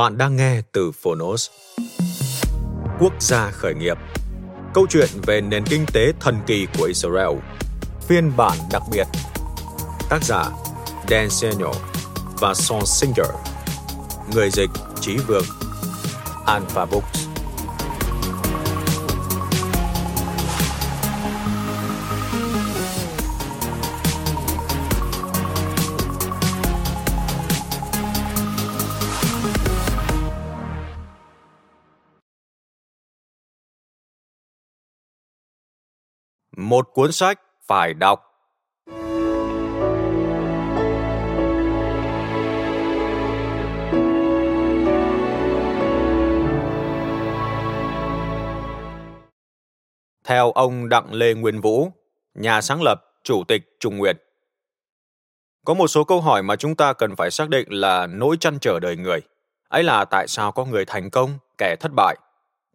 Bạn đang nghe từ Phonos. Quốc gia khởi nghiệp. Câu chuyện về nền kinh tế thần kỳ của Israel. Phiên bản đặc biệt. Tác giả, Dan Senor và Son Singer. Người dịch Trí Vương. Alpha Books. Một cuốn sách phải đọc. Theo ông Đặng Lê Nguyên Vũ, nhà sáng lập, chủ tịch Trung Nguyệt. Có một số câu hỏi mà chúng ta cần phải xác định là nỗi chăn trở đời người. Ấy là tại sao có người thành công, kẻ thất bại?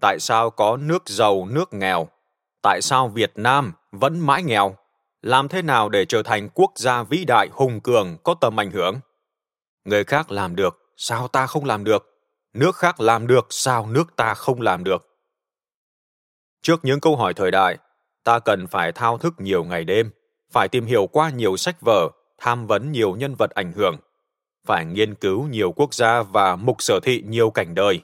Tại sao có nước giàu, nước nghèo? Tại sao Việt Nam vẫn mãi nghèo, làm thế nào để trở thành quốc gia vĩ đại hùng cường có tầm ảnh hưởng? Người khác làm được, sao ta không làm được? Nước khác làm được, sao nước ta không làm được? Trước những câu hỏi thời đại, ta cần phải thao thức nhiều ngày đêm, phải tìm hiểu qua nhiều sách vở, tham vấn nhiều nhân vật ảnh hưởng, phải nghiên cứu nhiều quốc gia và mục sở thị nhiều cảnh đời.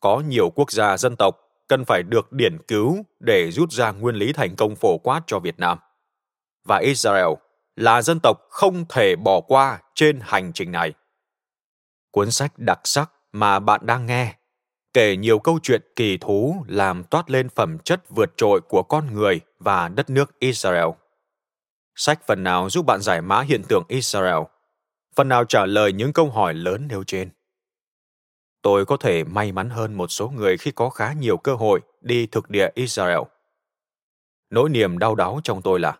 Có nhiều quốc gia dân tộc cần phải được điển cứu để rút ra nguyên lý thành công phổ quát cho Việt Nam. Và Israel là dân tộc không thể bỏ qua trên hành trình này. Cuốn sách đặc sắc mà bạn đang nghe kể nhiều câu chuyện kỳ thú làm toát lên phẩm chất vượt trội của con người và đất nước Israel. Sách phần nào giúp bạn giải mã hiện tượng Israel, phần nào trả lời những câu hỏi lớn nêu trên tôi có thể may mắn hơn một số người khi có khá nhiều cơ hội đi thực địa Israel. Nỗi niềm đau đáu trong tôi là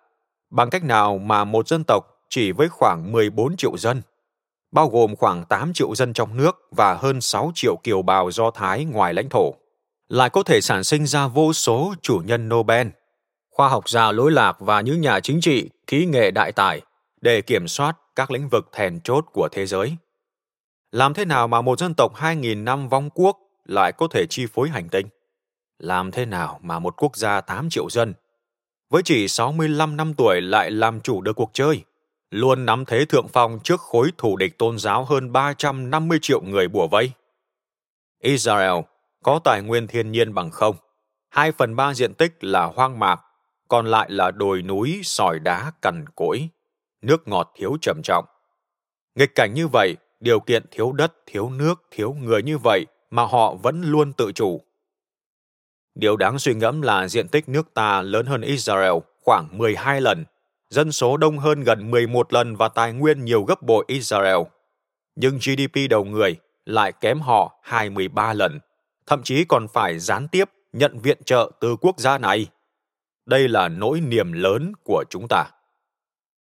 bằng cách nào mà một dân tộc chỉ với khoảng 14 triệu dân, bao gồm khoảng 8 triệu dân trong nước và hơn 6 triệu kiều bào Do Thái ngoài lãnh thổ, lại có thể sản sinh ra vô số chủ nhân Nobel, khoa học gia lối lạc và những nhà chính trị, kỹ nghệ đại tài để kiểm soát các lĩnh vực thèn chốt của thế giới. Làm thế nào mà một dân tộc 2.000 năm vong quốc lại có thể chi phối hành tinh? Làm thế nào mà một quốc gia 8 triệu dân, với chỉ 65 năm tuổi lại làm chủ được cuộc chơi, luôn nắm thế thượng phong trước khối thủ địch tôn giáo hơn 350 triệu người bùa vây? Israel có tài nguyên thiên nhiên bằng không. 2 phần 3 diện tích là hoang mạc, còn lại là đồi núi, sỏi đá, cằn cỗi, nước ngọt thiếu trầm trọng. Nghịch cảnh như vậy điều kiện thiếu đất, thiếu nước, thiếu người như vậy mà họ vẫn luôn tự chủ. Điều đáng suy ngẫm là diện tích nước ta lớn hơn Israel khoảng 12 lần, dân số đông hơn gần 11 lần và tài nguyên nhiều gấp bội Israel. Nhưng GDP đầu người lại kém họ 23 lần, thậm chí còn phải gián tiếp nhận viện trợ từ quốc gia này. Đây là nỗi niềm lớn của chúng ta.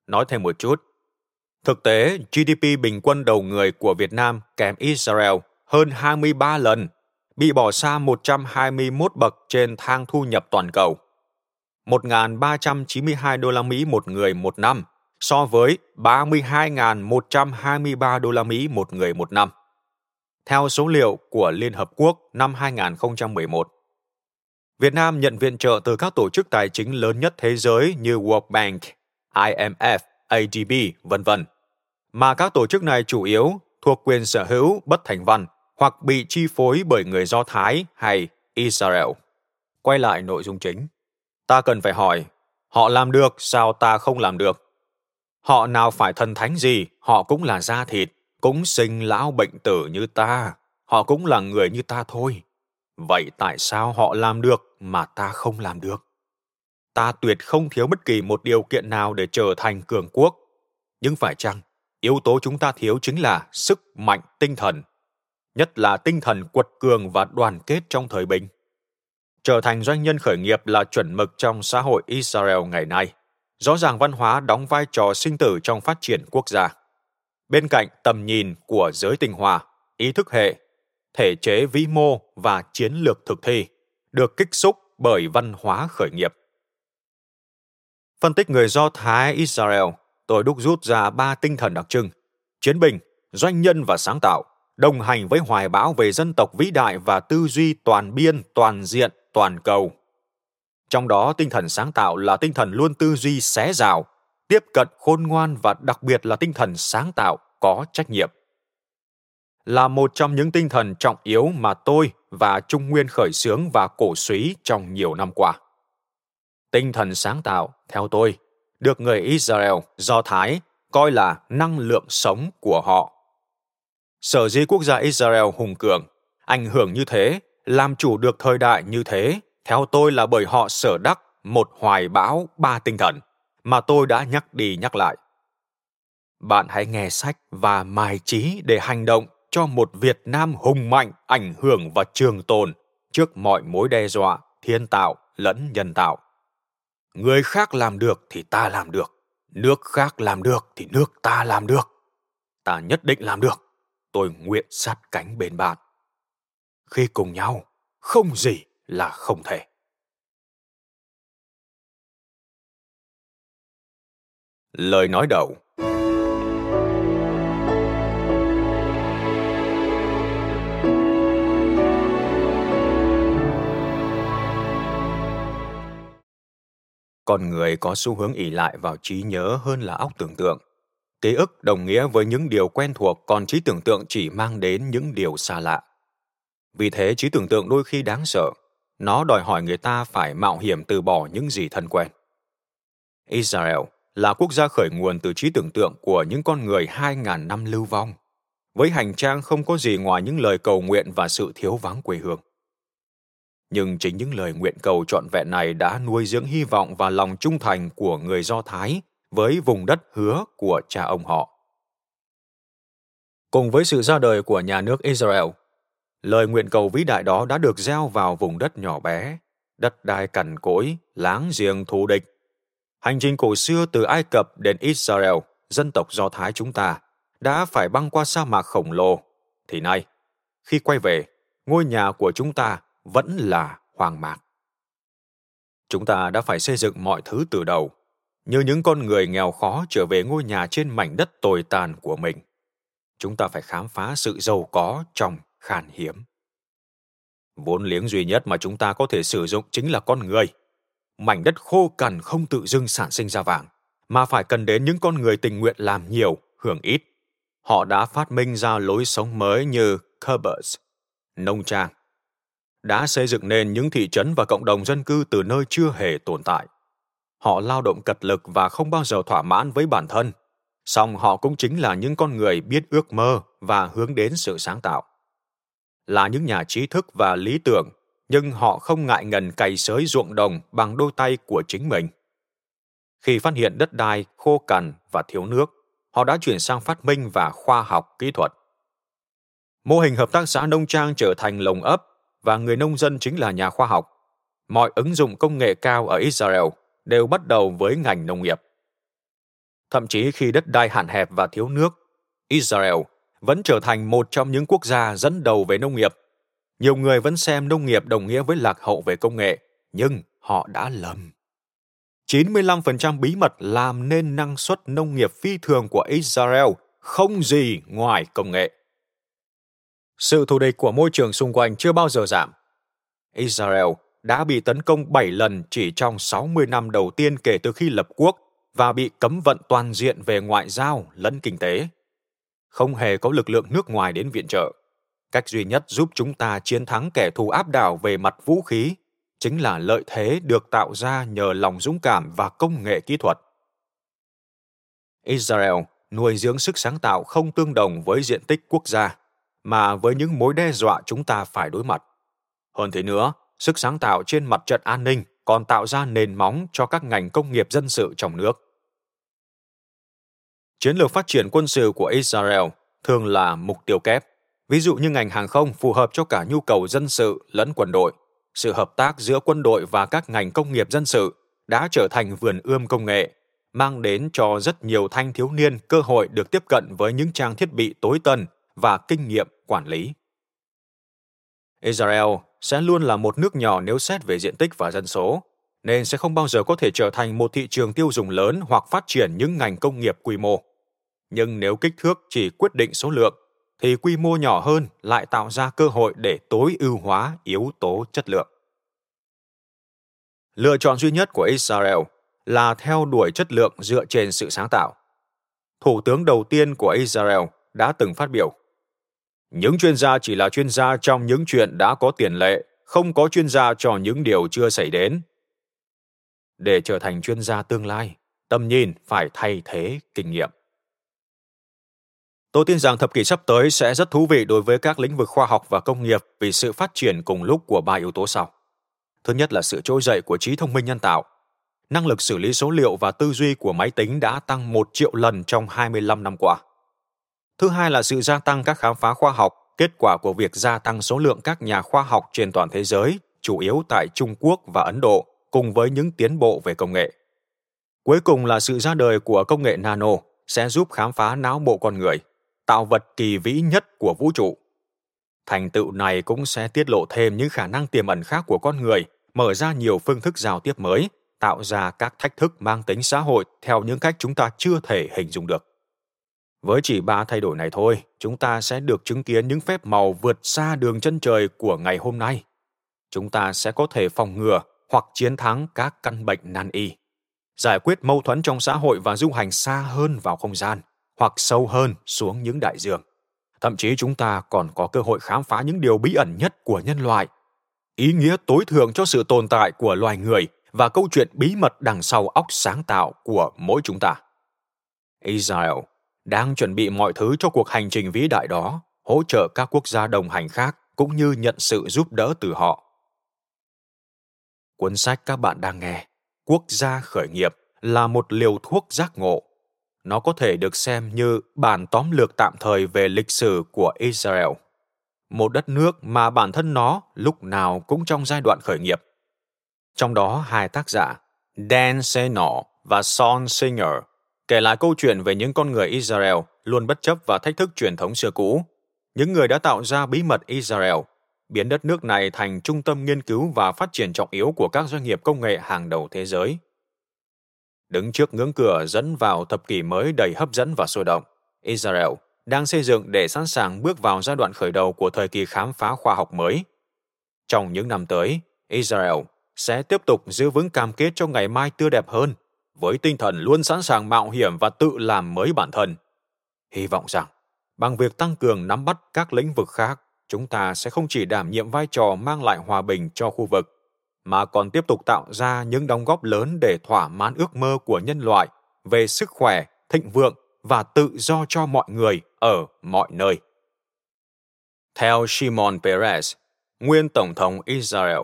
Nói thêm một chút, Thực tế, GDP bình quân đầu người của Việt Nam kém Israel hơn 23 lần, bị bỏ xa 121 bậc trên thang thu nhập toàn cầu. 1.392 đô la Mỹ một người một năm so với 32.123 đô la Mỹ một người một năm. Theo số liệu của Liên Hợp Quốc năm 2011. Việt Nam nhận viện trợ từ các tổ chức tài chính lớn nhất thế giới như World Bank, IMF, ADB, vân vân, mà các tổ chức này chủ yếu thuộc quyền sở hữu bất thành văn hoặc bị chi phối bởi người Do Thái hay Israel. Quay lại nội dung chính. Ta cần phải hỏi, họ làm được sao ta không làm được? Họ nào phải thần thánh gì, họ cũng là da thịt, cũng sinh lão bệnh tử như ta, họ cũng là người như ta thôi. Vậy tại sao họ làm được mà ta không làm được? Ta tuyệt không thiếu bất kỳ một điều kiện nào để trở thành cường quốc. Nhưng phải chăng, yếu tố chúng ta thiếu chính là sức mạnh tinh thần, nhất là tinh thần quật cường và đoàn kết trong thời bình. Trở thành doanh nhân khởi nghiệp là chuẩn mực trong xã hội Israel ngày nay. Rõ ràng văn hóa đóng vai trò sinh tử trong phát triển quốc gia. Bên cạnh tầm nhìn của giới tinh hoa, ý thức hệ, thể chế vĩ mô và chiến lược thực thi được kích xúc bởi văn hóa khởi nghiệp. Phân tích người Do Thái Israel, tôi đúc rút ra ba tinh thần đặc trưng: chiến binh, doanh nhân và sáng tạo, đồng hành với hoài bão về dân tộc vĩ đại và tư duy toàn biên, toàn diện, toàn cầu. Trong đó tinh thần sáng tạo là tinh thần luôn tư duy xé rào, tiếp cận khôn ngoan và đặc biệt là tinh thần sáng tạo có trách nhiệm. Là một trong những tinh thần trọng yếu mà tôi và Trung Nguyên khởi xướng và cổ suý trong nhiều năm qua. Tinh thần sáng tạo, theo tôi, được người Israel, Do Thái coi là năng lượng sống của họ. Sở dĩ quốc gia Israel hùng cường, ảnh hưởng như thế, làm chủ được thời đại như thế, theo tôi là bởi họ sở đắc một hoài bão ba tinh thần mà tôi đã nhắc đi nhắc lại. Bạn hãy nghe sách và mài trí để hành động cho một Việt Nam hùng mạnh, ảnh hưởng và trường tồn trước mọi mối đe dọa, thiên tạo lẫn nhân tạo. Người khác làm được thì ta làm được, nước khác làm được thì nước ta làm được. Ta nhất định làm được, tôi nguyện sát cánh bên bạn. Khi cùng nhau, không gì là không thể. Lời nói đầu con người có xu hướng ỉ lại vào trí nhớ hơn là óc tưởng tượng. Ký ức đồng nghĩa với những điều quen thuộc còn trí tưởng tượng chỉ mang đến những điều xa lạ. Vì thế, trí tưởng tượng đôi khi đáng sợ. Nó đòi hỏi người ta phải mạo hiểm từ bỏ những gì thân quen. Israel là quốc gia khởi nguồn từ trí tưởng tượng của những con người hai ngàn năm lưu vong. Với hành trang không có gì ngoài những lời cầu nguyện và sự thiếu vắng quê hương nhưng chính những lời nguyện cầu trọn vẹn này đã nuôi dưỡng hy vọng và lòng trung thành của người Do Thái với vùng đất hứa của cha ông họ. Cùng với sự ra đời của nhà nước Israel, lời nguyện cầu vĩ đại đó đã được gieo vào vùng đất nhỏ bé, đất đai cằn cỗi, láng giềng thù địch. Hành trình cổ xưa từ Ai Cập đến Israel, dân tộc Do Thái chúng ta, đã phải băng qua sa mạc khổng lồ. Thì nay, khi quay về, ngôi nhà của chúng ta vẫn là hoang mạc. Chúng ta đã phải xây dựng mọi thứ từ đầu, như những con người nghèo khó trở về ngôi nhà trên mảnh đất tồi tàn của mình. Chúng ta phải khám phá sự giàu có trong khan hiếm. Vốn liếng duy nhất mà chúng ta có thể sử dụng chính là con người. Mảnh đất khô cằn không tự dưng sản sinh ra vàng, mà phải cần đến những con người tình nguyện làm nhiều, hưởng ít. Họ đã phát minh ra lối sống mới như Kerbers, nông trang, đã xây dựng nên những thị trấn và cộng đồng dân cư từ nơi chưa hề tồn tại. Họ lao động cật lực và không bao giờ thỏa mãn với bản thân, song họ cũng chính là những con người biết ước mơ và hướng đến sự sáng tạo. Là những nhà trí thức và lý tưởng, nhưng họ không ngại ngần cày sới ruộng đồng bằng đôi tay của chính mình. Khi phát hiện đất đai khô cằn và thiếu nước, họ đã chuyển sang phát minh và khoa học kỹ thuật. Mô hình hợp tác xã nông trang trở thành lồng ấp và người nông dân chính là nhà khoa học. Mọi ứng dụng công nghệ cao ở Israel đều bắt đầu với ngành nông nghiệp. Thậm chí khi đất đai hạn hẹp và thiếu nước, Israel vẫn trở thành một trong những quốc gia dẫn đầu về nông nghiệp. Nhiều người vẫn xem nông nghiệp đồng nghĩa với lạc hậu về công nghệ, nhưng họ đã lầm. 95% bí mật làm nên năng suất nông nghiệp phi thường của Israel không gì ngoài công nghệ. Sự thù địch của môi trường xung quanh chưa bao giờ giảm. Israel đã bị tấn công 7 lần chỉ trong 60 năm đầu tiên kể từ khi lập quốc và bị cấm vận toàn diện về ngoại giao lẫn kinh tế. Không hề có lực lượng nước ngoài đến viện trợ. Cách duy nhất giúp chúng ta chiến thắng kẻ thù áp đảo về mặt vũ khí chính là lợi thế được tạo ra nhờ lòng dũng cảm và công nghệ kỹ thuật. Israel nuôi dưỡng sức sáng tạo không tương đồng với diện tích quốc gia, mà với những mối đe dọa chúng ta phải đối mặt. Hơn thế nữa, sức sáng tạo trên mặt trận an ninh còn tạo ra nền móng cho các ngành công nghiệp dân sự trong nước. Chiến lược phát triển quân sự của Israel thường là mục tiêu kép, ví dụ như ngành hàng không phù hợp cho cả nhu cầu dân sự lẫn quân đội. Sự hợp tác giữa quân đội và các ngành công nghiệp dân sự đã trở thành vườn ươm công nghệ, mang đến cho rất nhiều thanh thiếu niên cơ hội được tiếp cận với những trang thiết bị tối tân và kinh nghiệm quản lý. Israel sẽ luôn là một nước nhỏ nếu xét về diện tích và dân số, nên sẽ không bao giờ có thể trở thành một thị trường tiêu dùng lớn hoặc phát triển những ngành công nghiệp quy mô. Nhưng nếu kích thước chỉ quyết định số lượng, thì quy mô nhỏ hơn lại tạo ra cơ hội để tối ưu hóa yếu tố chất lượng. Lựa chọn duy nhất của Israel là theo đuổi chất lượng dựa trên sự sáng tạo. Thủ tướng đầu tiên của Israel đã từng phát biểu những chuyên gia chỉ là chuyên gia trong những chuyện đã có tiền lệ, không có chuyên gia cho những điều chưa xảy đến. Để trở thành chuyên gia tương lai, tầm nhìn phải thay thế kinh nghiệm. Tôi tin rằng thập kỷ sắp tới sẽ rất thú vị đối với các lĩnh vực khoa học và công nghiệp vì sự phát triển cùng lúc của ba yếu tố sau. Thứ nhất là sự trỗi dậy của trí thông minh nhân tạo. Năng lực xử lý số liệu và tư duy của máy tính đã tăng một triệu lần trong 25 năm qua. Thứ hai là sự gia tăng các khám phá khoa học, kết quả của việc gia tăng số lượng các nhà khoa học trên toàn thế giới, chủ yếu tại Trung Quốc và Ấn Độ, cùng với những tiến bộ về công nghệ. Cuối cùng là sự ra đời của công nghệ nano sẽ giúp khám phá não bộ con người, tạo vật kỳ vĩ nhất của vũ trụ. Thành tựu này cũng sẽ tiết lộ thêm những khả năng tiềm ẩn khác của con người, mở ra nhiều phương thức giao tiếp mới, tạo ra các thách thức mang tính xã hội theo những cách chúng ta chưa thể hình dung được. Với chỉ ba thay đổi này thôi, chúng ta sẽ được chứng kiến những phép màu vượt xa đường chân trời của ngày hôm nay. Chúng ta sẽ có thể phòng ngừa hoặc chiến thắng các căn bệnh nan y, giải quyết mâu thuẫn trong xã hội và du hành xa hơn vào không gian, hoặc sâu hơn xuống những đại dương. Thậm chí chúng ta còn có cơ hội khám phá những điều bí ẩn nhất của nhân loại, ý nghĩa tối thượng cho sự tồn tại của loài người và câu chuyện bí mật đằng sau óc sáng tạo của mỗi chúng ta. Israel đang chuẩn bị mọi thứ cho cuộc hành trình vĩ đại đó, hỗ trợ các quốc gia đồng hành khác cũng như nhận sự giúp đỡ từ họ. Cuốn sách các bạn đang nghe, Quốc gia khởi nghiệp là một liều thuốc giác ngộ. Nó có thể được xem như bản tóm lược tạm thời về lịch sử của Israel, một đất nước mà bản thân nó lúc nào cũng trong giai đoạn khởi nghiệp. Trong đó hai tác giả, Dan Senor và Son Singer kể lại câu chuyện về những con người Israel luôn bất chấp và thách thức truyền thống xưa cũ. Những người đã tạo ra bí mật Israel, biến đất nước này thành trung tâm nghiên cứu và phát triển trọng yếu của các doanh nghiệp công nghệ hàng đầu thế giới. Đứng trước ngưỡng cửa dẫn vào thập kỷ mới đầy hấp dẫn và sôi động, Israel đang xây dựng để sẵn sàng bước vào giai đoạn khởi đầu của thời kỳ khám phá khoa học mới. Trong những năm tới, Israel sẽ tiếp tục giữ vững cam kết cho ngày mai tươi đẹp hơn với tinh thần luôn sẵn sàng mạo hiểm và tự làm mới bản thân. Hy vọng rằng, bằng việc tăng cường nắm bắt các lĩnh vực khác, chúng ta sẽ không chỉ đảm nhiệm vai trò mang lại hòa bình cho khu vực, mà còn tiếp tục tạo ra những đóng góp lớn để thỏa mãn ước mơ của nhân loại về sức khỏe, thịnh vượng và tự do cho mọi người ở mọi nơi. Theo Shimon Peres, nguyên Tổng thống Israel,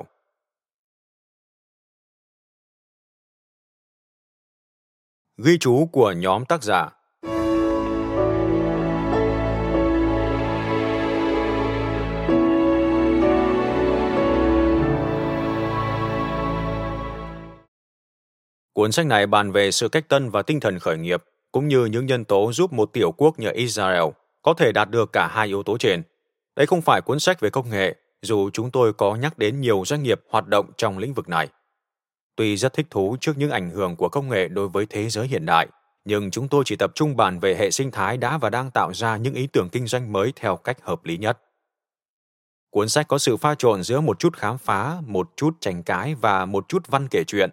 Ghi chú của nhóm tác giả Cuốn sách này bàn về sự cách tân và tinh thần khởi nghiệp, cũng như những nhân tố giúp một tiểu quốc như Israel có thể đạt được cả hai yếu tố trên. Đây không phải cuốn sách về công nghệ, dù chúng tôi có nhắc đến nhiều doanh nghiệp hoạt động trong lĩnh vực này. Tuy rất thích thú trước những ảnh hưởng của công nghệ đối với thế giới hiện đại, nhưng chúng tôi chỉ tập trung bàn về hệ sinh thái đã và đang tạo ra những ý tưởng kinh doanh mới theo cách hợp lý nhất. Cuốn sách có sự pha trộn giữa một chút khám phá, một chút tranh cãi và một chút văn kể chuyện.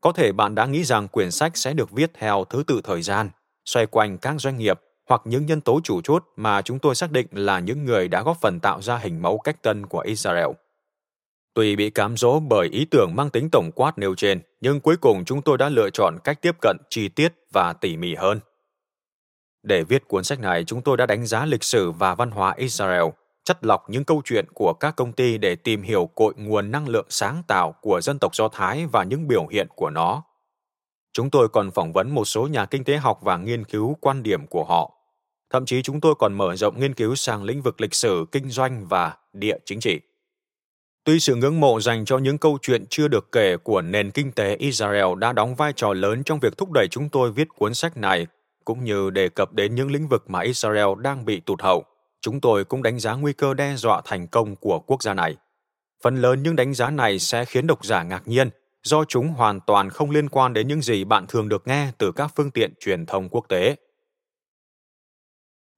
Có thể bạn đã nghĩ rằng quyển sách sẽ được viết theo thứ tự thời gian, xoay quanh các doanh nghiệp hoặc những nhân tố chủ chốt mà chúng tôi xác định là những người đã góp phần tạo ra hình mẫu cách tân của Israel. Tuy bị cám dỗ bởi ý tưởng mang tính tổng quát nêu trên, nhưng cuối cùng chúng tôi đã lựa chọn cách tiếp cận chi tiết và tỉ mỉ hơn. Để viết cuốn sách này, chúng tôi đã đánh giá lịch sử và văn hóa Israel, chất lọc những câu chuyện của các công ty để tìm hiểu cội nguồn năng lượng sáng tạo của dân tộc Do Thái và những biểu hiện của nó. Chúng tôi còn phỏng vấn một số nhà kinh tế học và nghiên cứu quan điểm của họ. Thậm chí chúng tôi còn mở rộng nghiên cứu sang lĩnh vực lịch sử, kinh doanh và địa chính trị. Tuy sự ngưỡng mộ dành cho những câu chuyện chưa được kể của nền kinh tế Israel đã đóng vai trò lớn trong việc thúc đẩy chúng tôi viết cuốn sách này, cũng như đề cập đến những lĩnh vực mà Israel đang bị tụt hậu, chúng tôi cũng đánh giá nguy cơ đe dọa thành công của quốc gia này. Phần lớn những đánh giá này sẽ khiến độc giả ngạc nhiên do chúng hoàn toàn không liên quan đến những gì bạn thường được nghe từ các phương tiện truyền thông quốc tế.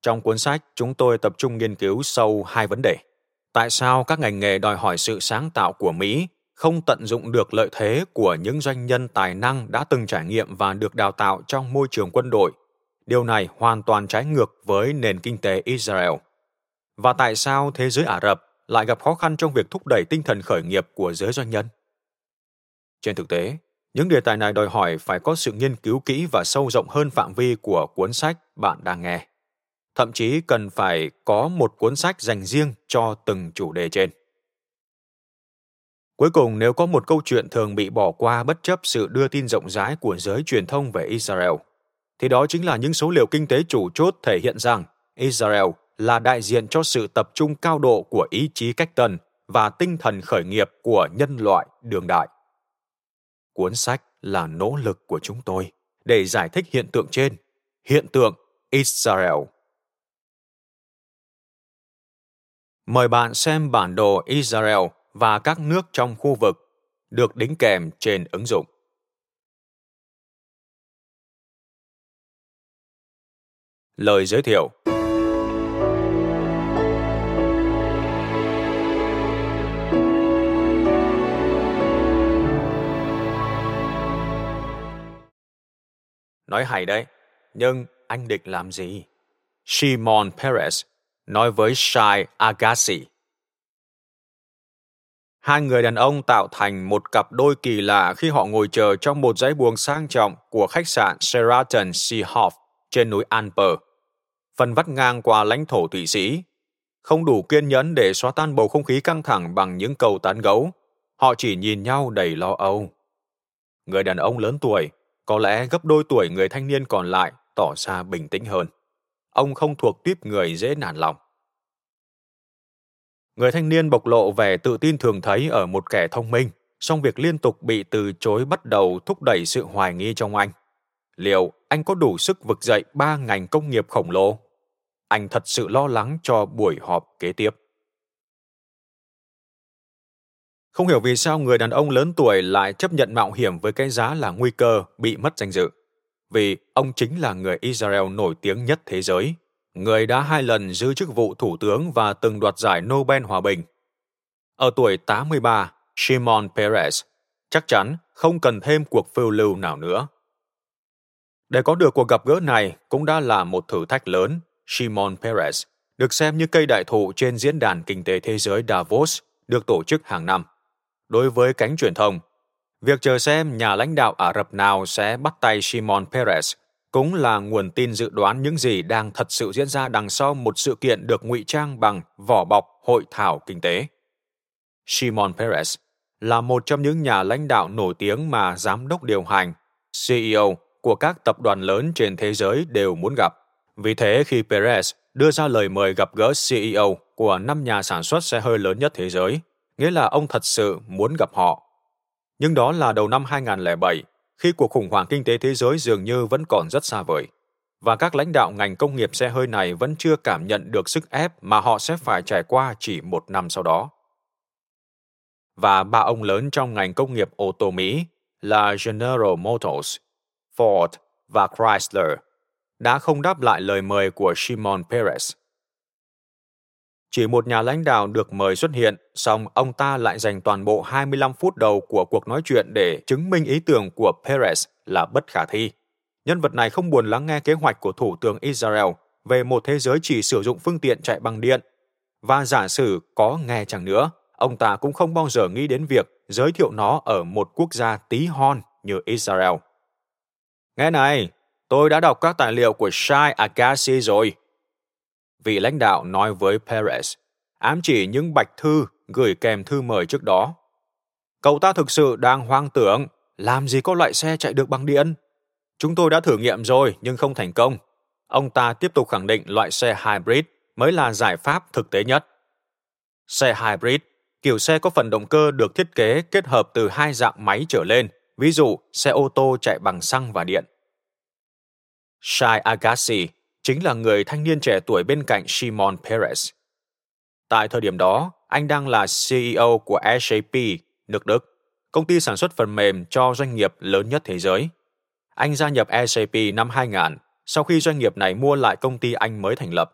Trong cuốn sách, chúng tôi tập trung nghiên cứu sâu hai vấn đề. Tại sao các ngành nghề đòi hỏi sự sáng tạo của Mỹ không tận dụng được lợi thế của những doanh nhân tài năng đã từng trải nghiệm và được đào tạo trong môi trường quân đội? Điều này hoàn toàn trái ngược với nền kinh tế Israel. Và tại sao thế giới Ả Rập lại gặp khó khăn trong việc thúc đẩy tinh thần khởi nghiệp của giới doanh nhân? Trên thực tế, những đề tài này đòi hỏi phải có sự nghiên cứu kỹ và sâu rộng hơn phạm vi của cuốn sách bạn đang nghe thậm chí cần phải có một cuốn sách dành riêng cho từng chủ đề trên. Cuối cùng, nếu có một câu chuyện thường bị bỏ qua bất chấp sự đưa tin rộng rãi của giới truyền thông về Israel, thì đó chính là những số liệu kinh tế chủ chốt thể hiện rằng Israel là đại diện cho sự tập trung cao độ của ý chí cách tân và tinh thần khởi nghiệp của nhân loại đường đại. Cuốn sách là nỗ lực của chúng tôi để giải thích hiện tượng trên, hiện tượng Israel Mời bạn xem bản đồ Israel và các nước trong khu vực được đính kèm trên ứng dụng. Lời giới thiệu Nói hay đấy, nhưng anh định làm gì? Shimon Peres nói với Shai Agassi. Hai người đàn ông tạo thành một cặp đôi kỳ lạ khi họ ngồi chờ trong một dãy buồng sang trọng của khách sạn Sheraton Seahawk trên núi Alper, phần vắt ngang qua lãnh thổ Thụy Sĩ. Không đủ kiên nhẫn để xóa tan bầu không khí căng thẳng bằng những câu tán gấu, họ chỉ nhìn nhau đầy lo âu. Người đàn ông lớn tuổi, có lẽ gấp đôi tuổi người thanh niên còn lại, tỏ ra bình tĩnh hơn ông không thuộc tuyếp người dễ nản lòng. Người thanh niên bộc lộ vẻ tự tin thường thấy ở một kẻ thông minh, song việc liên tục bị từ chối bắt đầu thúc đẩy sự hoài nghi trong anh. Liệu anh có đủ sức vực dậy ba ngành công nghiệp khổng lồ? Anh thật sự lo lắng cho buổi họp kế tiếp. Không hiểu vì sao người đàn ông lớn tuổi lại chấp nhận mạo hiểm với cái giá là nguy cơ bị mất danh dự vì ông chính là người Israel nổi tiếng nhất thế giới, người đã hai lần giữ chức vụ thủ tướng và từng đoạt giải Nobel Hòa bình. Ở tuổi 83, Shimon Peres chắc chắn không cần thêm cuộc phiêu lưu nào nữa. Để có được cuộc gặp gỡ này cũng đã là một thử thách lớn. Shimon Peres được xem như cây đại thụ trên diễn đàn kinh tế thế giới Davos được tổ chức hàng năm. Đối với cánh truyền thông, Việc chờ xem nhà lãnh đạo Ả Rập nào sẽ bắt tay Shimon Peres cũng là nguồn tin dự đoán những gì đang thật sự diễn ra đằng sau một sự kiện được ngụy trang bằng vỏ bọc hội thảo kinh tế. Shimon Peres là một trong những nhà lãnh đạo nổi tiếng mà giám đốc điều hành, CEO của các tập đoàn lớn trên thế giới đều muốn gặp. Vì thế khi Perez đưa ra lời mời gặp gỡ CEO của năm nhà sản xuất xe hơi lớn nhất thế giới, nghĩa là ông thật sự muốn gặp họ nhưng đó là đầu năm 2007, khi cuộc khủng hoảng kinh tế thế giới dường như vẫn còn rất xa vời. Và các lãnh đạo ngành công nghiệp xe hơi này vẫn chưa cảm nhận được sức ép mà họ sẽ phải trải qua chỉ một năm sau đó. Và ba ông lớn trong ngành công nghiệp ô tô Mỹ là General Motors, Ford và Chrysler đã không đáp lại lời mời của Shimon Peres. Chỉ một nhà lãnh đạo được mời xuất hiện, song ông ta lại dành toàn bộ 25 phút đầu của cuộc nói chuyện để chứng minh ý tưởng của Perez là bất khả thi. Nhân vật này không buồn lắng nghe kế hoạch của Thủ tướng Israel về một thế giới chỉ sử dụng phương tiện chạy bằng điện. Và giả sử có nghe chẳng nữa, ông ta cũng không bao giờ nghĩ đến việc giới thiệu nó ở một quốc gia tí hon như Israel. Nghe này, tôi đã đọc các tài liệu của Shai Agassi rồi. Vị lãnh đạo nói với Perez, ám chỉ những bạch thư gửi kèm thư mời trước đó. Cậu ta thực sự đang hoang tưởng, làm gì có loại xe chạy được bằng điện? Chúng tôi đã thử nghiệm rồi nhưng không thành công. Ông ta tiếp tục khẳng định loại xe hybrid mới là giải pháp thực tế nhất. Xe hybrid, kiểu xe có phần động cơ được thiết kế kết hợp từ hai dạng máy trở lên, ví dụ xe ô tô chạy bằng xăng và điện. Shai Agassi chính là người thanh niên trẻ tuổi bên cạnh Shimon Peres. Tại thời điểm đó, anh đang là CEO của SAP, nước Đức, công ty sản xuất phần mềm cho doanh nghiệp lớn nhất thế giới. Anh gia nhập SAP năm 2000 sau khi doanh nghiệp này mua lại công ty anh mới thành lập,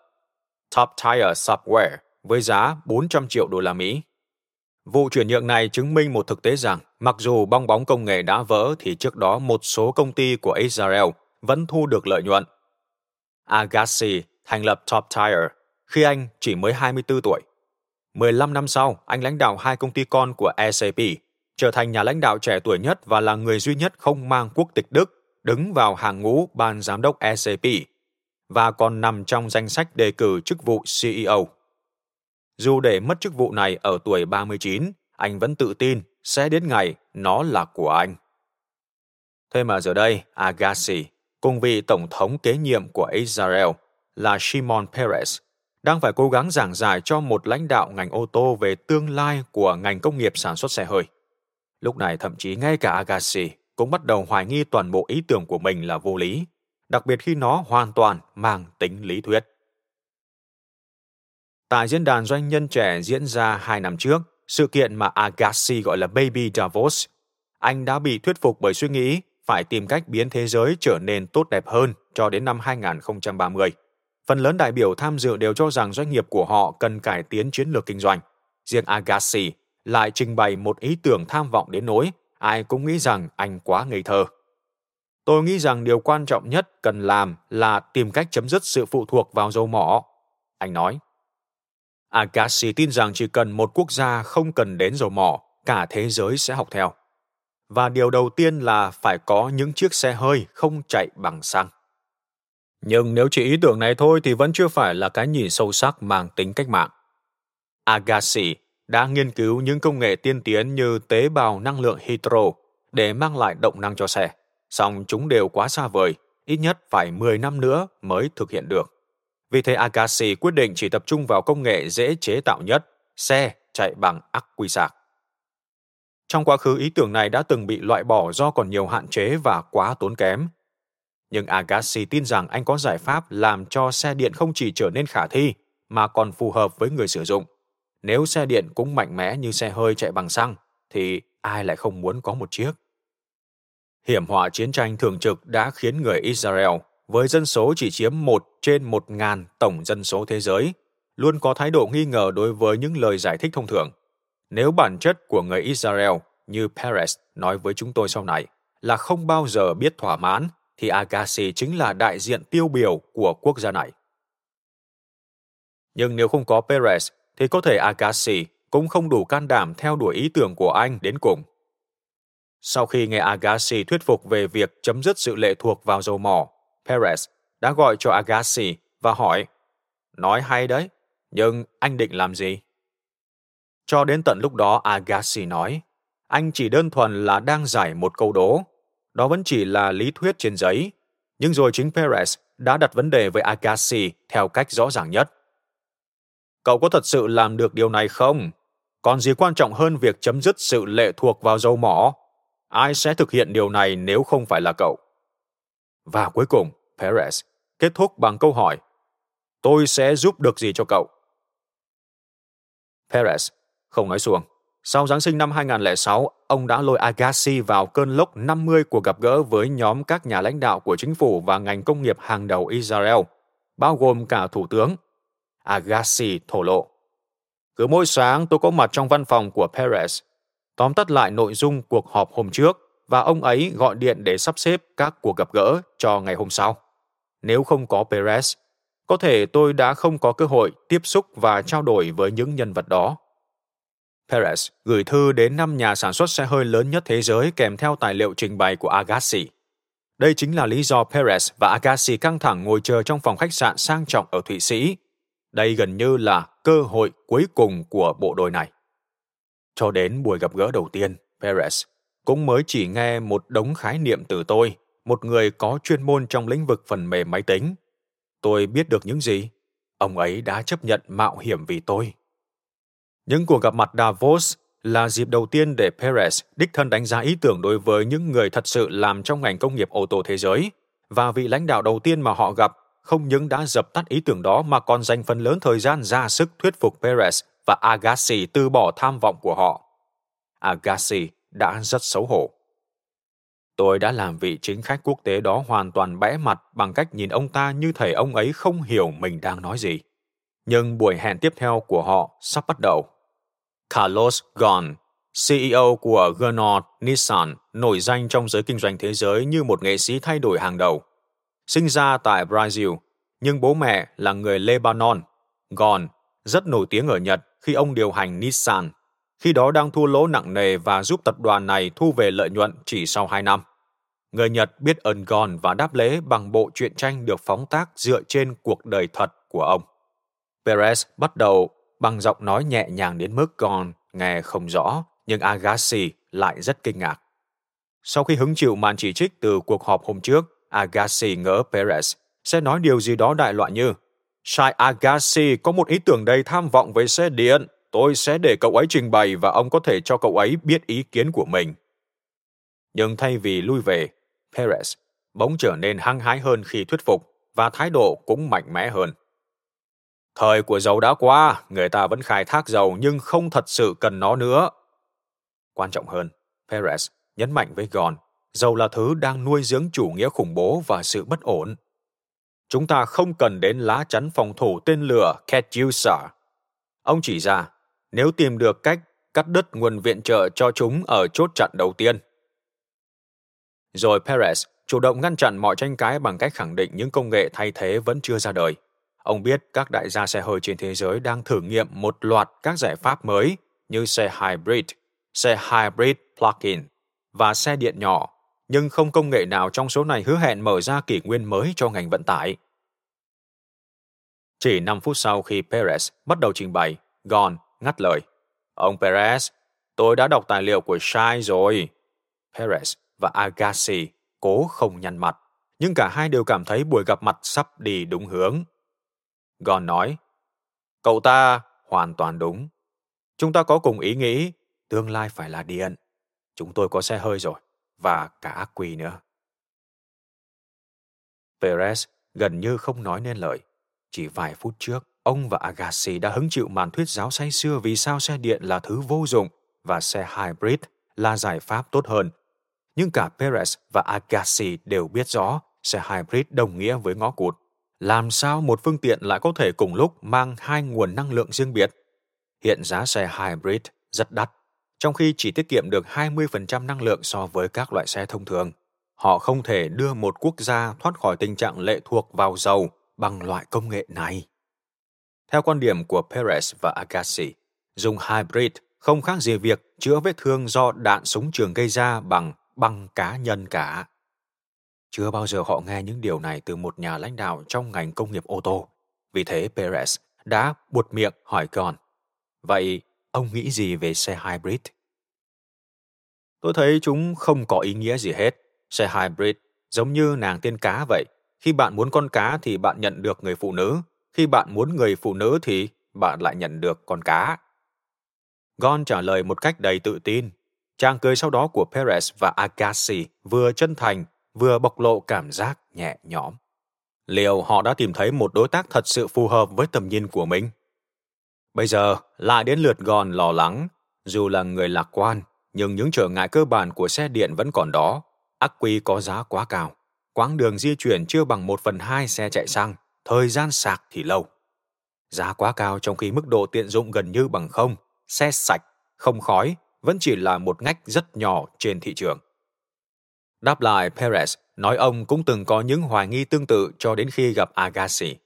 Top Tire Software, với giá 400 triệu đô la Mỹ. Vụ chuyển nhượng này chứng minh một thực tế rằng, mặc dù bong bóng công nghệ đã vỡ thì trước đó một số công ty của Israel vẫn thu được lợi nhuận. Agassi thành lập Top Tire khi anh chỉ mới 24 tuổi. 15 năm sau, anh lãnh đạo hai công ty con của SAP, trở thành nhà lãnh đạo trẻ tuổi nhất và là người duy nhất không mang quốc tịch Đức đứng vào hàng ngũ ban giám đốc SAP và còn nằm trong danh sách đề cử chức vụ CEO. Dù để mất chức vụ này ở tuổi 39, anh vẫn tự tin sẽ đến ngày nó là của anh. Thế mà giờ đây, Agassi, cùng vị tổng thống kế nhiệm của Israel là Shimon Peres, đang phải cố gắng giảng giải cho một lãnh đạo ngành ô tô về tương lai của ngành công nghiệp sản xuất xe hơi. Lúc này thậm chí ngay cả Agassi cũng bắt đầu hoài nghi toàn bộ ý tưởng của mình là vô lý, đặc biệt khi nó hoàn toàn mang tính lý thuyết. Tại diễn đàn doanh nhân trẻ diễn ra hai năm trước, sự kiện mà Agassi gọi là Baby Davos, anh đã bị thuyết phục bởi suy nghĩ phải tìm cách biến thế giới trở nên tốt đẹp hơn cho đến năm 2030. Phần lớn đại biểu tham dự đều cho rằng doanh nghiệp của họ cần cải tiến chiến lược kinh doanh. Riêng Agassi lại trình bày một ý tưởng tham vọng đến nỗi ai cũng nghĩ rằng anh quá ngây thơ. Tôi nghĩ rằng điều quan trọng nhất cần làm là tìm cách chấm dứt sự phụ thuộc vào dầu mỏ. Anh nói. Agassi tin rằng chỉ cần một quốc gia không cần đến dầu mỏ, cả thế giới sẽ học theo. Và điều đầu tiên là phải có những chiếc xe hơi không chạy bằng xăng. Nhưng nếu chỉ ý tưởng này thôi thì vẫn chưa phải là cái nhìn sâu sắc mang tính cách mạng. Agassi đã nghiên cứu những công nghệ tiên tiến như tế bào năng lượng hydro để mang lại động năng cho xe, song chúng đều quá xa vời, ít nhất phải 10 năm nữa mới thực hiện được. Vì thế Agassi quyết định chỉ tập trung vào công nghệ dễ chế tạo nhất, xe chạy bằng ắc quy sạc. Trong quá khứ ý tưởng này đã từng bị loại bỏ do còn nhiều hạn chế và quá tốn kém. Nhưng Agassi tin rằng anh có giải pháp làm cho xe điện không chỉ trở nên khả thi, mà còn phù hợp với người sử dụng. Nếu xe điện cũng mạnh mẽ như xe hơi chạy bằng xăng, thì ai lại không muốn có một chiếc? Hiểm họa chiến tranh thường trực đã khiến người Israel, với dân số chỉ chiếm một trên một ngàn tổng dân số thế giới, luôn có thái độ nghi ngờ đối với những lời giải thích thông thường. Nếu bản chất của người Israel, như Perez nói với chúng tôi sau này, là không bao giờ biết thỏa mãn, thì Agassi chính là đại diện tiêu biểu của quốc gia này. Nhưng nếu không có Perez, thì có thể Agassi cũng không đủ can đảm theo đuổi ý tưởng của anh đến cùng. Sau khi nghe Agassi thuyết phục về việc chấm dứt sự lệ thuộc vào dầu mỏ, Perez đã gọi cho Agassi và hỏi, nói hay đấy, nhưng anh định làm gì? Cho đến tận lúc đó Agassi nói, anh chỉ đơn thuần là đang giải một câu đố. Đó vẫn chỉ là lý thuyết trên giấy. Nhưng rồi chính Perez đã đặt vấn đề với Agassi theo cách rõ ràng nhất. Cậu có thật sự làm được điều này không? Còn gì quan trọng hơn việc chấm dứt sự lệ thuộc vào dầu mỏ? Ai sẽ thực hiện điều này nếu không phải là cậu? Và cuối cùng, Perez kết thúc bằng câu hỏi Tôi sẽ giúp được gì cho cậu? Perez không nói xuồng. Sau Giáng sinh năm 2006, ông đã lôi Agassi vào cơn lốc 50 cuộc gặp gỡ với nhóm các nhà lãnh đạo của chính phủ và ngành công nghiệp hàng đầu Israel, bao gồm cả thủ tướng. Agassi thổ lộ, Cứ mỗi sáng tôi có mặt trong văn phòng của Perez, tóm tắt lại nội dung cuộc họp hôm trước và ông ấy gọi điện để sắp xếp các cuộc gặp gỡ cho ngày hôm sau. Nếu không có Perez, có thể tôi đã không có cơ hội tiếp xúc và trao đổi với những nhân vật đó. Perez gửi thư đến năm nhà sản xuất xe hơi lớn nhất thế giới kèm theo tài liệu trình bày của Agassi. Đây chính là lý do Perez và Agassi căng thẳng ngồi chờ trong phòng khách sạn sang trọng ở Thụy Sĩ. Đây gần như là cơ hội cuối cùng của bộ đôi này. Cho đến buổi gặp gỡ đầu tiên, Perez cũng mới chỉ nghe một đống khái niệm từ tôi, một người có chuyên môn trong lĩnh vực phần mềm máy tính. Tôi biết được những gì? Ông ấy đã chấp nhận mạo hiểm vì tôi. Những cuộc gặp mặt Davos là dịp đầu tiên để Perez đích thân đánh giá ý tưởng đối với những người thật sự làm trong ngành công nghiệp ô tô thế giới, và vị lãnh đạo đầu tiên mà họ gặp không những đã dập tắt ý tưởng đó mà còn dành phần lớn thời gian ra sức thuyết phục Perez và Agassi từ bỏ tham vọng của họ. Agassi đã rất xấu hổ. Tôi đã làm vị chính khách quốc tế đó hoàn toàn bẽ mặt bằng cách nhìn ông ta như thể ông ấy không hiểu mình đang nói gì. Nhưng buổi hẹn tiếp theo của họ sắp bắt đầu. Carlos Ghosn, CEO của Renault Nissan, nổi danh trong giới kinh doanh thế giới như một nghệ sĩ thay đổi hàng đầu. Sinh ra tại Brazil, nhưng bố mẹ là người Lebanon. Ghosn rất nổi tiếng ở Nhật khi ông điều hành Nissan, khi đó đang thua lỗ nặng nề và giúp tập đoàn này thu về lợi nhuận chỉ sau 2 năm. Người Nhật biết ơn Ghosn và đáp lễ bằng bộ truyện tranh được phóng tác dựa trên cuộc đời thật của ông. Perez bắt đầu bằng giọng nói nhẹ nhàng đến mức con nghe không rõ, nhưng Agassi lại rất kinh ngạc. Sau khi hứng chịu màn chỉ trích từ cuộc họp hôm trước, Agassi ngỡ Perez sẽ nói điều gì đó đại loại như Shai Agassi có một ý tưởng đầy tham vọng về xe điện. Tôi sẽ để cậu ấy trình bày và ông có thể cho cậu ấy biết ý kiến của mình. Nhưng thay vì lui về, Perez bỗng trở nên hăng hái hơn khi thuyết phục và thái độ cũng mạnh mẽ hơn. Thời của dầu đã qua, người ta vẫn khai thác dầu nhưng không thật sự cần nó nữa. Quan trọng hơn, Perez nhấn mạnh với Gon, dầu là thứ đang nuôi dưỡng chủ nghĩa khủng bố và sự bất ổn. Chúng ta không cần đến lá chắn phòng thủ tên lửa Katyusha. Ông chỉ ra, nếu tìm được cách cắt đứt nguồn viện trợ cho chúng ở chốt chặn đầu tiên. Rồi Perez chủ động ngăn chặn mọi tranh cãi bằng cách khẳng định những công nghệ thay thế vẫn chưa ra đời. Ông biết các đại gia xe hơi trên thế giới đang thử nghiệm một loạt các giải pháp mới như xe hybrid, xe hybrid plug-in và xe điện nhỏ, nhưng không công nghệ nào trong số này hứa hẹn mở ra kỷ nguyên mới cho ngành vận tải. Chỉ 5 phút sau khi Perez bắt đầu trình bày, Gon ngắt lời. Ông Perez, tôi đã đọc tài liệu của Shai rồi. Perez và Agassi cố không nhăn mặt, nhưng cả hai đều cảm thấy buổi gặp mặt sắp đi đúng hướng. Gon nói, cậu ta hoàn toàn đúng. Chúng ta có cùng ý nghĩ, tương lai phải là điện. Chúng tôi có xe hơi rồi, và cả ác quỷ nữa. Perez gần như không nói nên lời. Chỉ vài phút trước, ông và Agassi đã hứng chịu màn thuyết giáo say xưa vì sao xe điện là thứ vô dụng và xe hybrid là giải pháp tốt hơn. Nhưng cả Perez và Agassi đều biết rõ xe hybrid đồng nghĩa với ngõ cụt. Làm sao một phương tiện lại có thể cùng lúc mang hai nguồn năng lượng riêng biệt? Hiện giá xe hybrid rất đắt, trong khi chỉ tiết kiệm được 20% năng lượng so với các loại xe thông thường. Họ không thể đưa một quốc gia thoát khỏi tình trạng lệ thuộc vào dầu bằng loại công nghệ này. Theo quan điểm của Perez và Agassi, dùng hybrid không khác gì việc chữa vết thương do đạn súng trường gây ra bằng băng cá nhân cả. Chưa bao giờ họ nghe những điều này từ một nhà lãnh đạo trong ngành công nghiệp ô tô. Vì thế Perez đã buột miệng hỏi con. Vậy ông nghĩ gì về xe hybrid? Tôi thấy chúng không có ý nghĩa gì hết. Xe hybrid giống như nàng tiên cá vậy. Khi bạn muốn con cá thì bạn nhận được người phụ nữ. Khi bạn muốn người phụ nữ thì bạn lại nhận được con cá. Gon trả lời một cách đầy tự tin. Trang cười sau đó của Perez và Agassi vừa chân thành vừa bộc lộ cảm giác nhẹ nhõm. Liệu họ đã tìm thấy một đối tác thật sự phù hợp với tầm nhìn của mình? Bây giờ lại đến lượt gòn lo lắng. Dù là người lạc quan, nhưng những trở ngại cơ bản của xe điện vẫn còn đó. Ắc quy có giá quá cao. Quãng đường di chuyển chưa bằng một phần hai xe chạy xăng, thời gian sạc thì lâu. Giá quá cao trong khi mức độ tiện dụng gần như bằng không, xe sạch, không khói, vẫn chỉ là một ngách rất nhỏ trên thị trường. Đáp lại Perez nói ông cũng từng có những hoài nghi tương tự cho đến khi gặp Agassi.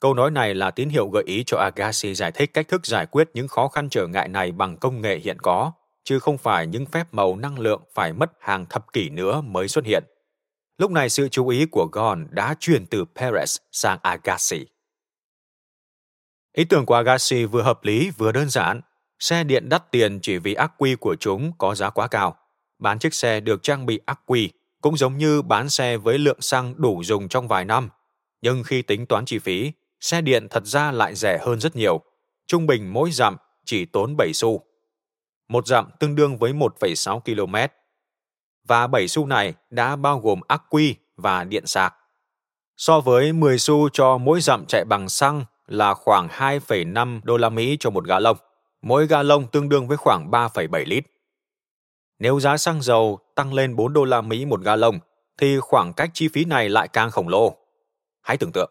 Câu nói này là tín hiệu gợi ý cho Agassi giải thích cách thức giải quyết những khó khăn trở ngại này bằng công nghệ hiện có, chứ không phải những phép màu năng lượng phải mất hàng thập kỷ nữa mới xuất hiện. Lúc này sự chú ý của Gon đã chuyển từ Perez sang Agassi. Ý tưởng của Agassi vừa hợp lý vừa đơn giản. Xe điện đắt tiền chỉ vì ác quy của chúng có giá quá cao. Bán chiếc xe được trang bị ắc quy cũng giống như bán xe với lượng xăng đủ dùng trong vài năm. Nhưng khi tính toán chi phí, xe điện thật ra lại rẻ hơn rất nhiều. Trung bình mỗi dặm chỉ tốn 7 xu. Một dặm tương đương với 1,6 km. Và 7 xu này đã bao gồm ắc quy và điện sạc. So với 10 xu cho mỗi dặm chạy bằng xăng là khoảng 2,5 đô la Mỹ cho một gà lông. Mỗi gà lông tương đương với khoảng 3,7 lít. Nếu giá xăng dầu tăng lên 4 đô la Mỹ một ga lông, thì khoảng cách chi phí này lại càng khổng lồ. Hãy tưởng tượng,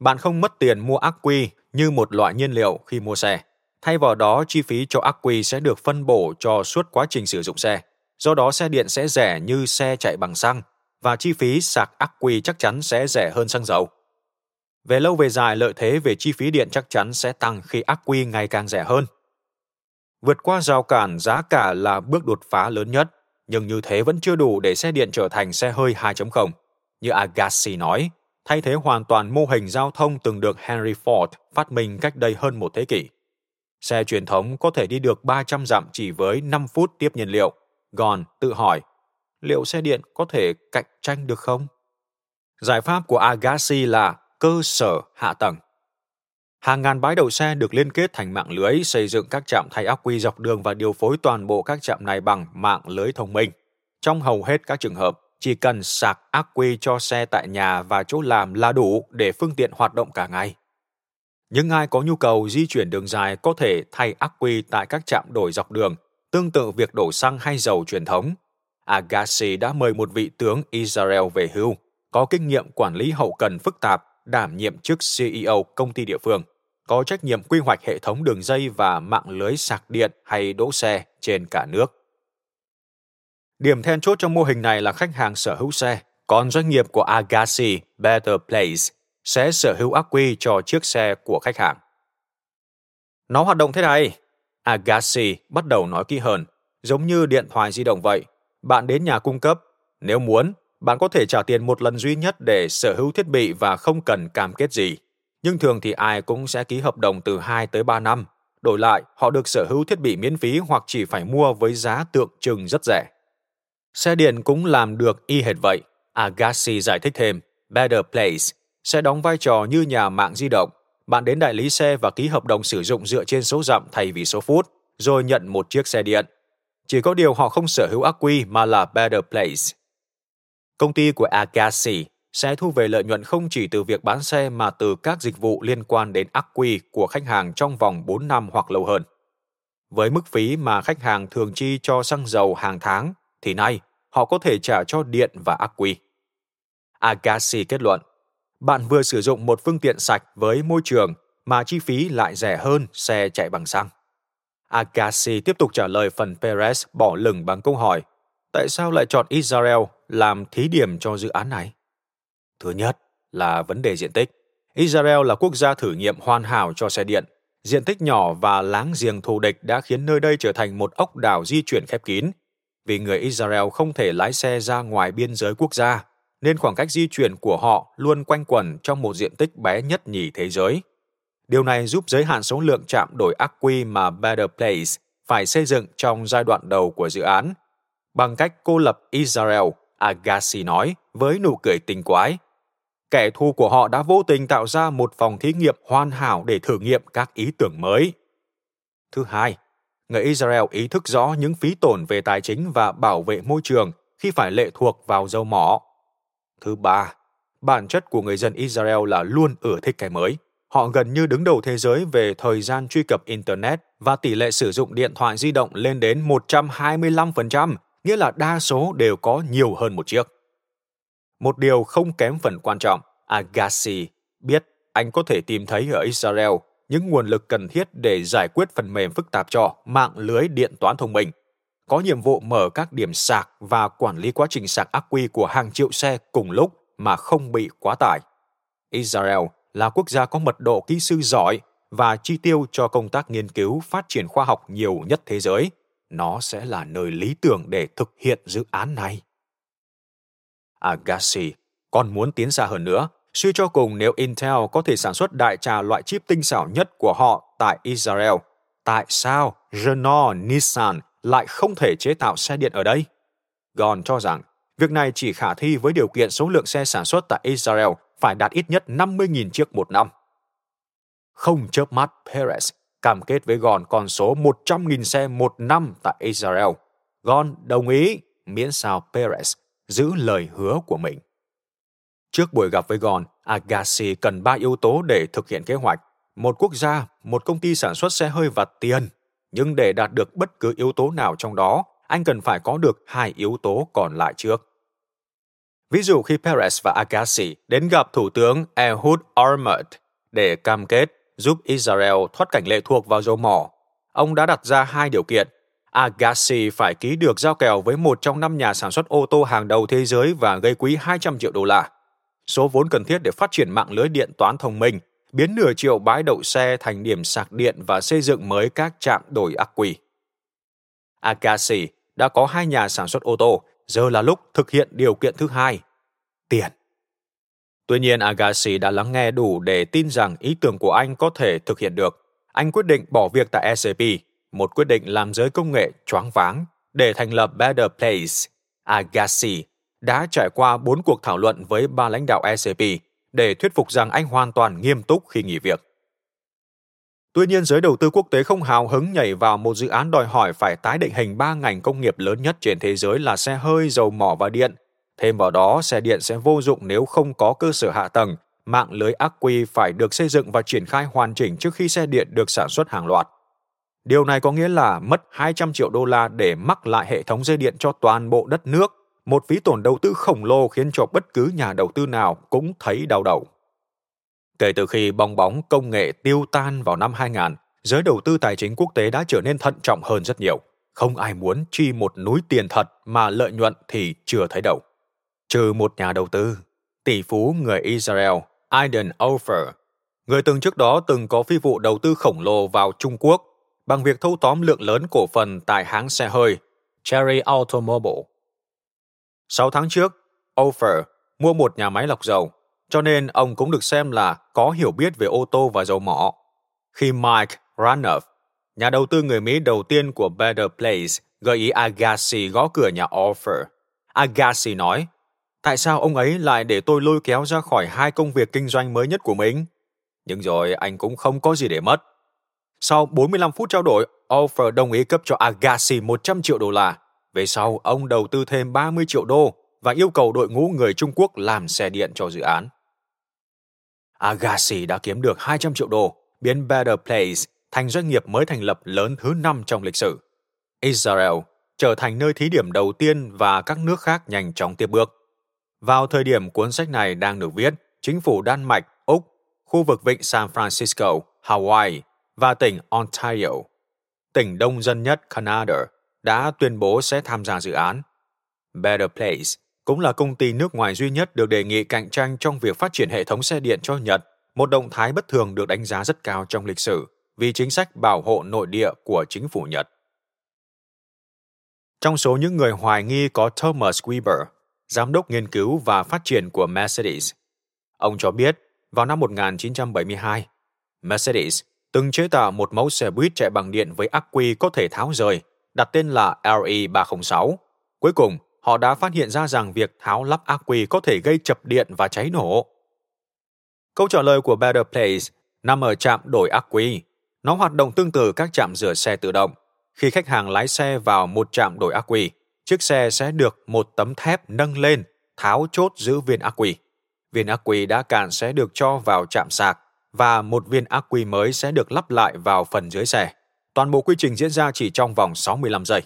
bạn không mất tiền mua ắc quy như một loại nhiên liệu khi mua xe. Thay vào đó, chi phí cho ắc quy sẽ được phân bổ cho suốt quá trình sử dụng xe. Do đó xe điện sẽ rẻ như xe chạy bằng xăng và chi phí sạc ắc quy chắc chắn sẽ rẻ hơn xăng dầu. Về lâu về dài, lợi thế về chi phí điện chắc chắn sẽ tăng khi ắc quy ngày càng rẻ hơn. Vượt qua rào cản giá cả là bước đột phá lớn nhất, nhưng như thế vẫn chưa đủ để xe điện trở thành xe hơi 2.0. Như Agassi nói, thay thế hoàn toàn mô hình giao thông từng được Henry Ford phát minh cách đây hơn một thế kỷ. Xe truyền thống có thể đi được 300 dặm chỉ với 5 phút tiếp nhiên liệu. Gòn tự hỏi, liệu xe điện có thể cạnh tranh được không? Giải pháp của Agassi là cơ sở hạ tầng. Hàng ngàn bãi đậu xe được liên kết thành mạng lưới xây dựng các trạm thay ắc quy dọc đường và điều phối toàn bộ các trạm này bằng mạng lưới thông minh. Trong hầu hết các trường hợp, chỉ cần sạc ắc quy cho xe tại nhà và chỗ làm là đủ để phương tiện hoạt động cả ngày. Những ai có nhu cầu di chuyển đường dài có thể thay ắc quy tại các trạm đổi dọc đường, tương tự việc đổ xăng hay dầu truyền thống. Agassi đã mời một vị tướng Israel về hưu, có kinh nghiệm quản lý hậu cần phức tạp đảm nhiệm chức CEO công ty địa phương, có trách nhiệm quy hoạch hệ thống đường dây và mạng lưới sạc điện hay đỗ xe trên cả nước. Điểm then chốt trong mô hình này là khách hàng sở hữu xe, còn doanh nghiệp của Agassi Better Place sẽ sở hữu ác quy cho chiếc xe của khách hàng. Nó hoạt động thế này. Agassi bắt đầu nói kỹ hơn, giống như điện thoại di động vậy. Bạn đến nhà cung cấp, nếu muốn, bạn có thể trả tiền một lần duy nhất để sở hữu thiết bị và không cần cam kết gì. Nhưng thường thì ai cũng sẽ ký hợp đồng từ 2 tới 3 năm. Đổi lại, họ được sở hữu thiết bị miễn phí hoặc chỉ phải mua với giá tượng trưng rất rẻ. Xe điện cũng làm được y hệt vậy. Agassi giải thích thêm, Better Place sẽ đóng vai trò như nhà mạng di động. Bạn đến đại lý xe và ký hợp đồng sử dụng dựa trên số dặm thay vì số phút, rồi nhận một chiếc xe điện. Chỉ có điều họ không sở hữu ắc quy mà là Better Place. Công ty của Agassi sẽ thu về lợi nhuận không chỉ từ việc bán xe mà từ các dịch vụ liên quan đến ắc quy của khách hàng trong vòng 4 năm hoặc lâu hơn. Với mức phí mà khách hàng thường chi cho xăng dầu hàng tháng, thì nay họ có thể trả cho điện và ắc quy. Agassi kết luận, bạn vừa sử dụng một phương tiện sạch với môi trường mà chi phí lại rẻ hơn xe chạy bằng xăng. Agassi tiếp tục trả lời phần Perez bỏ lửng bằng câu hỏi tại sao lại chọn Israel làm thí điểm cho dự án này? Thứ nhất là vấn đề diện tích. Israel là quốc gia thử nghiệm hoàn hảo cho xe điện. Diện tích nhỏ và láng giềng thù địch đã khiến nơi đây trở thành một ốc đảo di chuyển khép kín. Vì người Israel không thể lái xe ra ngoài biên giới quốc gia, nên khoảng cách di chuyển của họ luôn quanh quẩn trong một diện tích bé nhất nhì thế giới. Điều này giúp giới hạn số lượng trạm đổi ắc quy mà Better Place phải xây dựng trong giai đoạn đầu của dự án – bằng cách cô lập Israel, Agassi nói với nụ cười tinh quái. Kẻ thù của họ đã vô tình tạo ra một phòng thí nghiệm hoàn hảo để thử nghiệm các ý tưởng mới. Thứ hai, người Israel ý thức rõ những phí tổn về tài chính và bảo vệ môi trường khi phải lệ thuộc vào dầu mỏ. Thứ ba, bản chất của người dân Israel là luôn ưa thích cái mới. Họ gần như đứng đầu thế giới về thời gian truy cập Internet và tỷ lệ sử dụng điện thoại di động lên đến 125%, nghĩa là đa số đều có nhiều hơn một chiếc. Một điều không kém phần quan trọng, Agassi biết anh có thể tìm thấy ở Israel những nguồn lực cần thiết để giải quyết phần mềm phức tạp cho mạng lưới điện toán thông minh. Có nhiệm vụ mở các điểm sạc và quản lý quá trình sạc ắc quy của hàng triệu xe cùng lúc mà không bị quá tải. Israel là quốc gia có mật độ kỹ sư giỏi và chi tiêu cho công tác nghiên cứu phát triển khoa học nhiều nhất thế giới. Nó sẽ là nơi lý tưởng để thực hiện dự án này. Agassi còn muốn tiến xa hơn nữa, suy cho cùng nếu Intel có thể sản xuất đại trà loại chip tinh xảo nhất của họ tại Israel, tại sao Renault Nissan lại không thể chế tạo xe điện ở đây? Gon cho rằng việc này chỉ khả thi với điều kiện số lượng xe sản xuất tại Israel phải đạt ít nhất 50.000 chiếc một năm. Không chớp mắt, Perez cam kết với Gon con số 100.000 xe một năm tại Israel. Gon đồng ý miễn sao Perez giữ lời hứa của mình. Trước buổi gặp với Gon, Agassi cần ba yếu tố để thực hiện kế hoạch. Một quốc gia, một công ty sản xuất xe hơi và tiền. Nhưng để đạt được bất cứ yếu tố nào trong đó, anh cần phải có được hai yếu tố còn lại trước. Ví dụ khi Perez và Agassi đến gặp Thủ tướng Ehud Olmert để cam kết giúp Israel thoát cảnh lệ thuộc vào dầu mỏ, ông đã đặt ra hai điều kiện. Agassi phải ký được giao kèo với một trong năm nhà sản xuất ô tô hàng đầu thế giới và gây quỹ 200 triệu đô la. Số vốn cần thiết để phát triển mạng lưới điện toán thông minh, biến nửa triệu bãi đậu xe thành điểm sạc điện và xây dựng mới các trạm đổi ắc quy. Agassi đã có hai nhà sản xuất ô tô, giờ là lúc thực hiện điều kiện thứ hai, tiền. Tuy nhiên Agassi đã lắng nghe đủ để tin rằng ý tưởng của anh có thể thực hiện được. Anh quyết định bỏ việc tại SAP, một quyết định làm giới công nghệ choáng váng, để thành lập Better Place. Agassi đã trải qua bốn cuộc thảo luận với ba lãnh đạo SAP để thuyết phục rằng anh hoàn toàn nghiêm túc khi nghỉ việc. Tuy nhiên, giới đầu tư quốc tế không hào hứng nhảy vào một dự án đòi hỏi phải tái định hình ba ngành công nghiệp lớn nhất trên thế giới là xe hơi, dầu mỏ và điện. Thêm vào đó, xe điện sẽ vô dụng nếu không có cơ sở hạ tầng. Mạng lưới ắc quy phải được xây dựng và triển khai hoàn chỉnh trước khi xe điện được sản xuất hàng loạt. Điều này có nghĩa là mất 200 triệu đô la để mắc lại hệ thống dây điện cho toàn bộ đất nước, một phí tổn đầu tư khổng lồ khiến cho bất cứ nhà đầu tư nào cũng thấy đau đầu. Kể từ khi bong bóng công nghệ tiêu tan vào năm 2000, giới đầu tư tài chính quốc tế đã trở nên thận trọng hơn rất nhiều. Không ai muốn chi một núi tiền thật mà lợi nhuận thì chưa thấy đầu Trừ một nhà đầu tư, tỷ phú người Israel, Aiden Ofer, người từng trước đó từng có phi vụ đầu tư khổng lồ vào Trung Quốc bằng việc thâu tóm lượng lớn cổ phần tại hãng xe hơi Cherry Automobile. Sáu tháng trước, Ofer mua một nhà máy lọc dầu cho nên ông cũng được xem là có hiểu biết về ô tô và dầu mỏ. Khi Mike Ranoff, nhà đầu tư người Mỹ đầu tiên của Better Place, gợi ý Agassi gõ cửa nhà Offer, Agassi nói, tại sao ông ấy lại để tôi lôi kéo ra khỏi hai công việc kinh doanh mới nhất của mình? Nhưng rồi anh cũng không có gì để mất. Sau 45 phút trao đổi, Offer đồng ý cấp cho Agassi 100 triệu đô la. Về sau, ông đầu tư thêm 30 triệu đô và yêu cầu đội ngũ người Trung Quốc làm xe điện cho dự án. Agassi đã kiếm được 200 triệu đô, biến Better Place thành doanh nghiệp mới thành lập lớn thứ năm trong lịch sử. Israel trở thành nơi thí điểm đầu tiên và các nước khác nhanh chóng tiếp bước. Vào thời điểm cuốn sách này đang được viết, chính phủ Đan Mạch, Úc, khu vực vịnh San Francisco, Hawaii và tỉnh Ontario, tỉnh đông dân nhất Canada, đã tuyên bố sẽ tham gia dự án. Better Place cũng là công ty nước ngoài duy nhất được đề nghị cạnh tranh trong việc phát triển hệ thống xe điện cho Nhật, một động thái bất thường được đánh giá rất cao trong lịch sử vì chính sách bảo hộ nội địa của chính phủ Nhật. Trong số những người hoài nghi có Thomas Weber, giám đốc nghiên cứu và phát triển của Mercedes. Ông cho biết, vào năm 1972, Mercedes từng chế tạo một mẫu xe buýt chạy bằng điện với ắc quy có thể tháo rời, đặt tên là RE306. Cuối cùng, họ đã phát hiện ra rằng việc tháo lắp ắc quy có thể gây chập điện và cháy nổ. Câu trả lời của Better Place nằm ở trạm đổi ắc quy. Nó hoạt động tương tự các trạm rửa xe tự động. Khi khách hàng lái xe vào một trạm đổi ắc quy, chiếc xe sẽ được một tấm thép nâng lên, tháo chốt giữ viên ác quy. Viên ác quy đã cạn sẽ được cho vào trạm sạc và một viên ác quy mới sẽ được lắp lại vào phần dưới xe. Toàn bộ quy trình diễn ra chỉ trong vòng 65 giây.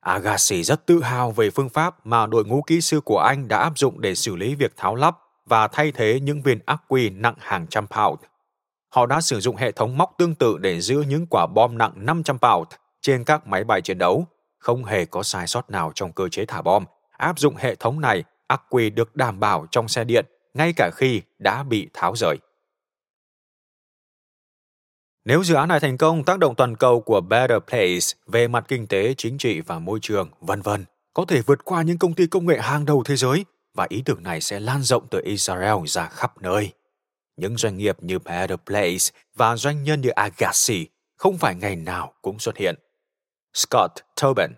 Agassi rất tự hào về phương pháp mà đội ngũ kỹ sư của anh đã áp dụng để xử lý việc tháo lắp và thay thế những viên ắc quy nặng hàng trăm pound. họ đã sử dụng hệ thống móc tương tự để giữ những quả bom nặng 500 pound trên các máy bay chiến đấu. Không hề có sai sót nào trong cơ chế thả bom. Áp dụng hệ thống này, ắc quy được đảm bảo trong xe điện ngay cả khi đã bị tháo rời. Nếu dự án này thành công, tác động toàn cầu của Better Place về mặt kinh tế, chính trị và môi trường, vân vân, có thể vượt qua những công ty công nghệ hàng đầu thế giới và ý tưởng này sẽ lan rộng từ Israel ra khắp nơi. Những doanh nghiệp như Better Place và doanh nhân như Agassi không phải ngày nào cũng xuất hiện. Scott Tobin,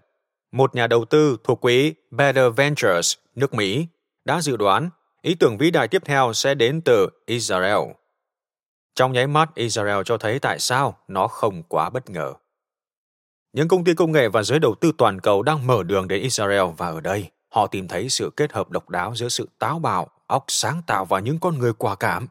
một nhà đầu tư thuộc quỹ Better Ventures nước Mỹ, đã dự đoán ý tưởng vĩ đại tiếp theo sẽ đến từ Israel. Trong nháy mắt, Israel cho thấy tại sao nó không quá bất ngờ. Những công ty công nghệ và giới đầu tư toàn cầu đang mở đường đến Israel và ở đây, họ tìm thấy sự kết hợp độc đáo giữa sự táo bạo, óc sáng tạo và những con người quả cảm.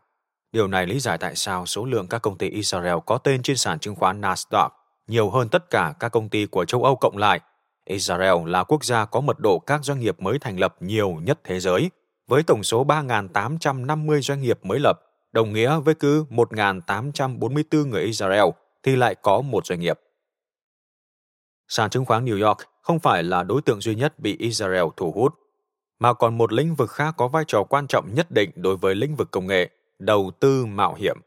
Điều này lý giải tại sao số lượng các công ty Israel có tên trên sàn chứng khoán Nasdaq nhiều hơn tất cả các công ty của châu Âu cộng lại. Israel là quốc gia có mật độ các doanh nghiệp mới thành lập nhiều nhất thế giới, với tổng số 3.850 doanh nghiệp mới lập, đồng nghĩa với cứ 1.844 người Israel thì lại có một doanh nghiệp. Sàn chứng khoán New York không phải là đối tượng duy nhất bị Israel thu hút, mà còn một lĩnh vực khác có vai trò quan trọng nhất định đối với lĩnh vực công nghệ, đầu tư mạo hiểm.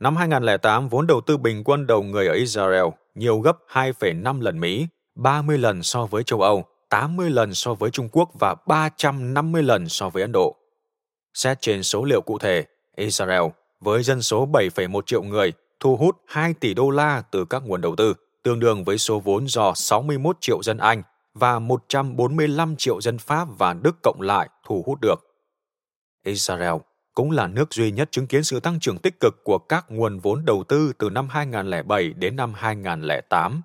Năm 2008, vốn đầu tư bình quân đầu người ở Israel nhiều gấp 2,5 lần Mỹ, 30 lần so với châu Âu, 80 lần so với Trung Quốc và 350 lần so với Ấn Độ. Xét trên số liệu cụ thể, Israel với dân số 7,1 triệu người thu hút 2 tỷ đô la từ các nguồn đầu tư, tương đương với số vốn do 61 triệu dân Anh và 145 triệu dân Pháp và Đức cộng lại thu hút được. Israel cũng là nước duy nhất chứng kiến sự tăng trưởng tích cực của các nguồn vốn đầu tư từ năm 2007 đến năm 2008.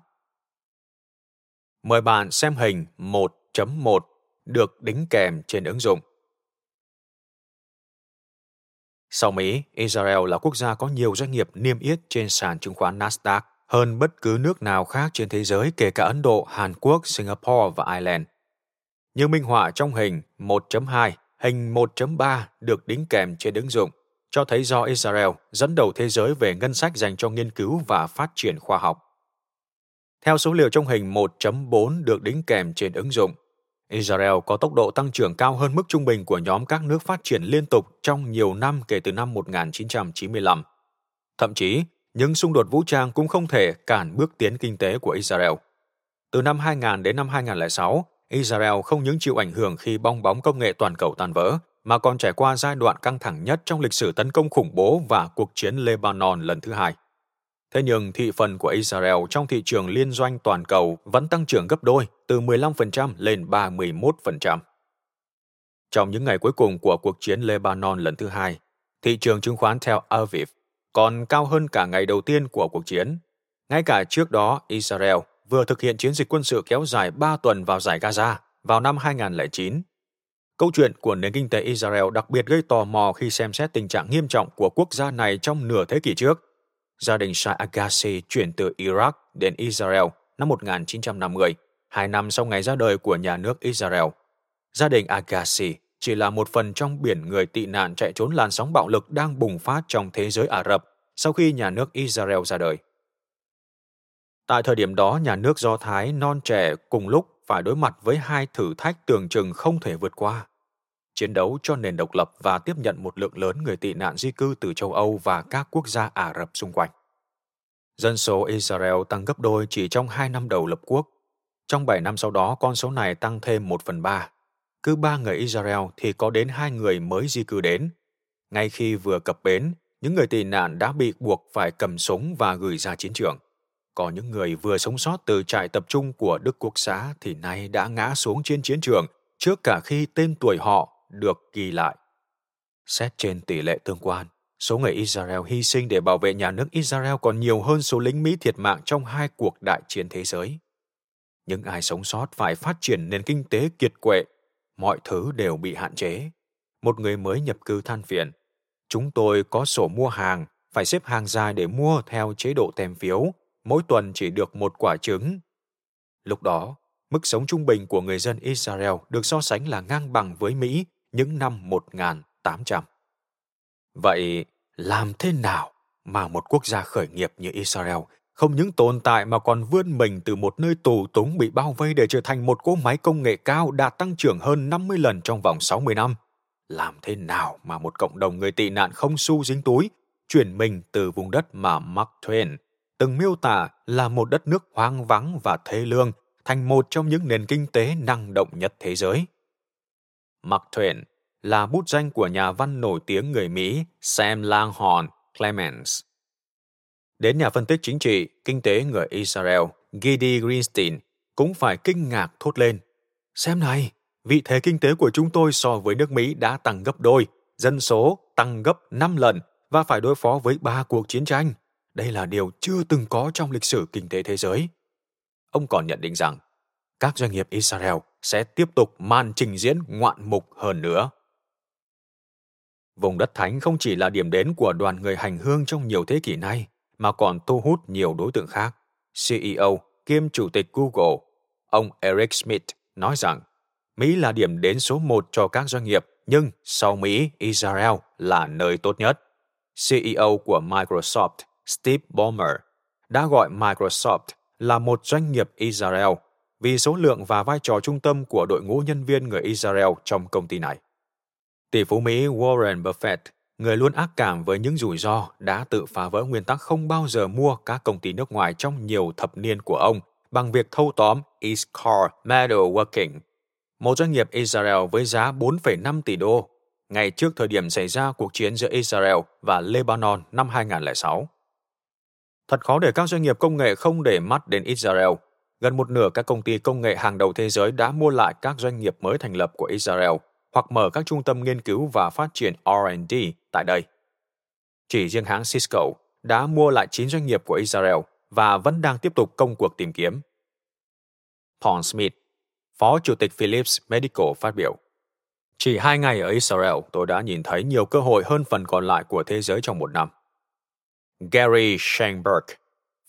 Mời bạn xem hình 1.1 được đính kèm trên ứng dụng. Sau Mỹ, Israel là quốc gia có nhiều doanh nghiệp niêm yết trên sàn chứng khoán Nasdaq hơn bất cứ nước nào khác trên thế giới kể cả Ấn Độ, Hàn Quốc, Singapore và Ireland. Như minh họa trong hình 1.2, hình 1.3 được đính kèm trên ứng dụng, cho thấy do Israel dẫn đầu thế giới về ngân sách dành cho nghiên cứu và phát triển khoa học. Theo số liệu trong hình 1.4 được đính kèm trên ứng dụng, Israel có tốc độ tăng trưởng cao hơn mức trung bình của nhóm các nước phát triển liên tục trong nhiều năm kể từ năm 1995. Thậm chí, những xung đột vũ trang cũng không thể cản bước tiến kinh tế của Israel. Từ năm 2000 đến năm 2006, Israel không những chịu ảnh hưởng khi bong bóng công nghệ toàn cầu tan vỡ, mà còn trải qua giai đoạn căng thẳng nhất trong lịch sử tấn công khủng bố và cuộc chiến Lebanon lần thứ hai. Thế nhưng thị phần của Israel trong thị trường liên doanh toàn cầu vẫn tăng trưởng gấp đôi, từ 15% lên 31%. Trong những ngày cuối cùng của cuộc chiến Lebanon lần thứ hai, thị trường chứng khoán Tel Aviv còn cao hơn cả ngày đầu tiên của cuộc chiến. Ngay cả trước đó, Israel vừa thực hiện chiến dịch quân sự kéo dài 3 tuần vào giải Gaza vào năm 2009. Câu chuyện của nền kinh tế Israel đặc biệt gây tò mò khi xem xét tình trạng nghiêm trọng của quốc gia này trong nửa thế kỷ trước. Gia đình Shai Agassi chuyển từ Iraq đến Israel năm 1950, hai năm sau ngày ra đời của nhà nước Israel. Gia đình Agassi chỉ là một phần trong biển người tị nạn chạy trốn làn sóng bạo lực đang bùng phát trong thế giới Ả Rập sau khi nhà nước Israel ra đời. Tại thời điểm đó, nhà nước Do Thái non trẻ cùng lúc phải đối mặt với hai thử thách tưởng chừng không thể vượt qua. Chiến đấu cho nền độc lập và tiếp nhận một lượng lớn người tị nạn di cư từ châu Âu và các quốc gia Ả Rập xung quanh. Dân số Israel tăng gấp đôi chỉ trong hai năm đầu lập quốc. Trong 7 năm sau đó, con số này tăng thêm 1 phần 3. Cứ ba người Israel thì có đến hai người mới di cư đến. Ngay khi vừa cập bến, những người tị nạn đã bị buộc phải cầm súng và gửi ra chiến trường. Có những người vừa sống sót từ trại tập trung của Đức Quốc xã thì nay đã ngã xuống trên chiến trường trước cả khi tên tuổi họ được ghi lại. Xét trên tỷ lệ tương quan, số người Israel hy sinh để bảo vệ nhà nước Israel còn nhiều hơn số lính Mỹ thiệt mạng trong hai cuộc đại chiến thế giới. Những ai sống sót phải phát triển nền kinh tế kiệt quệ, mọi thứ đều bị hạn chế. Một người mới nhập cư than phiền. Chúng tôi có sổ mua hàng, phải xếp hàng dài để mua theo chế độ tem phiếu, mỗi tuần chỉ được một quả trứng. Lúc đó, mức sống trung bình của người dân Israel được so sánh là ngang bằng với Mỹ những năm 1800. Vậy làm thế nào mà một quốc gia khởi nghiệp như Israel không những tồn tại mà còn vươn mình từ một nơi tù túng bị bao vây để trở thành một cỗ máy công nghệ cao đạt tăng trưởng hơn 50 lần trong vòng 60 năm. Làm thế nào mà một cộng đồng người tị nạn không xu dính túi chuyển mình từ vùng đất mà Mark Twain từng miêu tả là một đất nước hoang vắng và thê lương thành một trong những nền kinh tế năng động nhất thế giới. Mark Twain là bút danh của nhà văn nổi tiếng người Mỹ Sam Langhorne Clemens. Đến nhà phân tích chính trị, kinh tế người Israel Gidi Greenstein cũng phải kinh ngạc thốt lên. Xem này, vị thế kinh tế của chúng tôi so với nước Mỹ đã tăng gấp đôi, dân số tăng gấp 5 lần và phải đối phó với ba cuộc chiến tranh. Đây là điều chưa từng có trong lịch sử kinh tế thế giới. Ông còn nhận định rằng các doanh nghiệp Israel sẽ tiếp tục màn trình diễn ngoạn mục hơn nữa. Vùng đất thánh không chỉ là điểm đến của đoàn người hành hương trong nhiều thế kỷ nay, mà còn thu hút nhiều đối tượng khác. CEO kiêm chủ tịch Google, ông Eric Smith nói rằng Mỹ là điểm đến số một cho các doanh nghiệp, nhưng sau Mỹ, Israel là nơi tốt nhất. CEO của Microsoft, Steve Ballmer, đã gọi Microsoft là một doanh nghiệp Israel vì số lượng và vai trò trung tâm của đội ngũ nhân viên người Israel trong công ty này. Tỷ phú Mỹ Warren Buffett, người luôn ác cảm với những rủi ro, đã tự phá vỡ nguyên tắc không bao giờ mua các công ty nước ngoài trong nhiều thập niên của ông bằng việc thâu tóm Iscar Metalworking, một doanh nghiệp Israel với giá 4,5 tỷ đô, ngay trước thời điểm xảy ra cuộc chiến giữa Israel và Lebanon năm 2006. Thật khó để các doanh nghiệp công nghệ không để mắt đến Israel. Gần một nửa các công ty công nghệ hàng đầu thế giới đã mua lại các doanh nghiệp mới thành lập của Israel hoặc mở các trung tâm nghiên cứu và phát triển R&D tại đây. Chỉ riêng hãng Cisco đã mua lại 9 doanh nghiệp của Israel và vẫn đang tiếp tục công cuộc tìm kiếm. Paul Smith, Phó Chủ tịch Philips Medical phát biểu. Chỉ hai ngày ở Israel, tôi đã nhìn thấy nhiều cơ hội hơn phần còn lại của thế giới trong một năm. Gary Schenberg,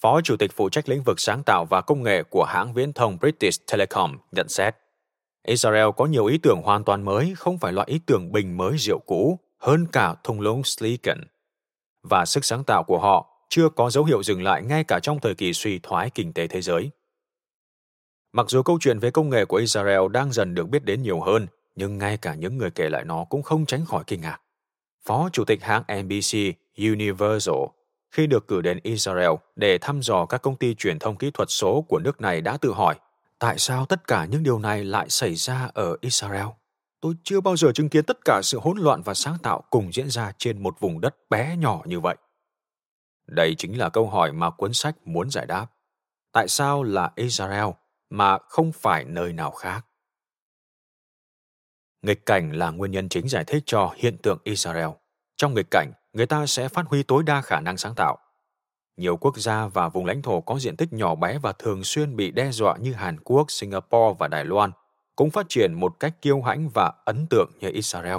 Phó Chủ tịch phụ trách lĩnh vực sáng tạo và công nghệ của hãng viễn thông British Telecom, nhận xét. Israel có nhiều ý tưởng hoàn toàn mới, không phải loại ý tưởng bình mới rượu cũ, hơn cả thung lũng Slicken. Và sức sáng tạo của họ chưa có dấu hiệu dừng lại ngay cả trong thời kỳ suy thoái kinh tế thế giới. Mặc dù câu chuyện về công nghệ của Israel đang dần được biết đến nhiều hơn, nhưng ngay cả những người kể lại nó cũng không tránh khỏi kinh ngạc. Phó Chủ tịch hãng NBC Universal khi được cử đến Israel để thăm dò các công ty truyền thông kỹ thuật số của nước này đã tự hỏi tại sao tất cả những điều này lại xảy ra ở Israel? Tôi chưa bao giờ chứng kiến tất cả sự hỗn loạn và sáng tạo cùng diễn ra trên một vùng đất bé nhỏ như vậy. Đây chính là câu hỏi mà cuốn sách muốn giải đáp. Tại sao là Israel mà không phải nơi nào khác? Nghịch cảnh là nguyên nhân chính giải thích cho hiện tượng Israel. Trong nghịch cảnh, người ta sẽ phát huy tối đa khả năng sáng tạo. Nhiều quốc gia và vùng lãnh thổ có diện tích nhỏ bé và thường xuyên bị đe dọa như Hàn Quốc, Singapore và Đài Loan cũng phát triển một cách kiêu hãnh và ấn tượng như Israel.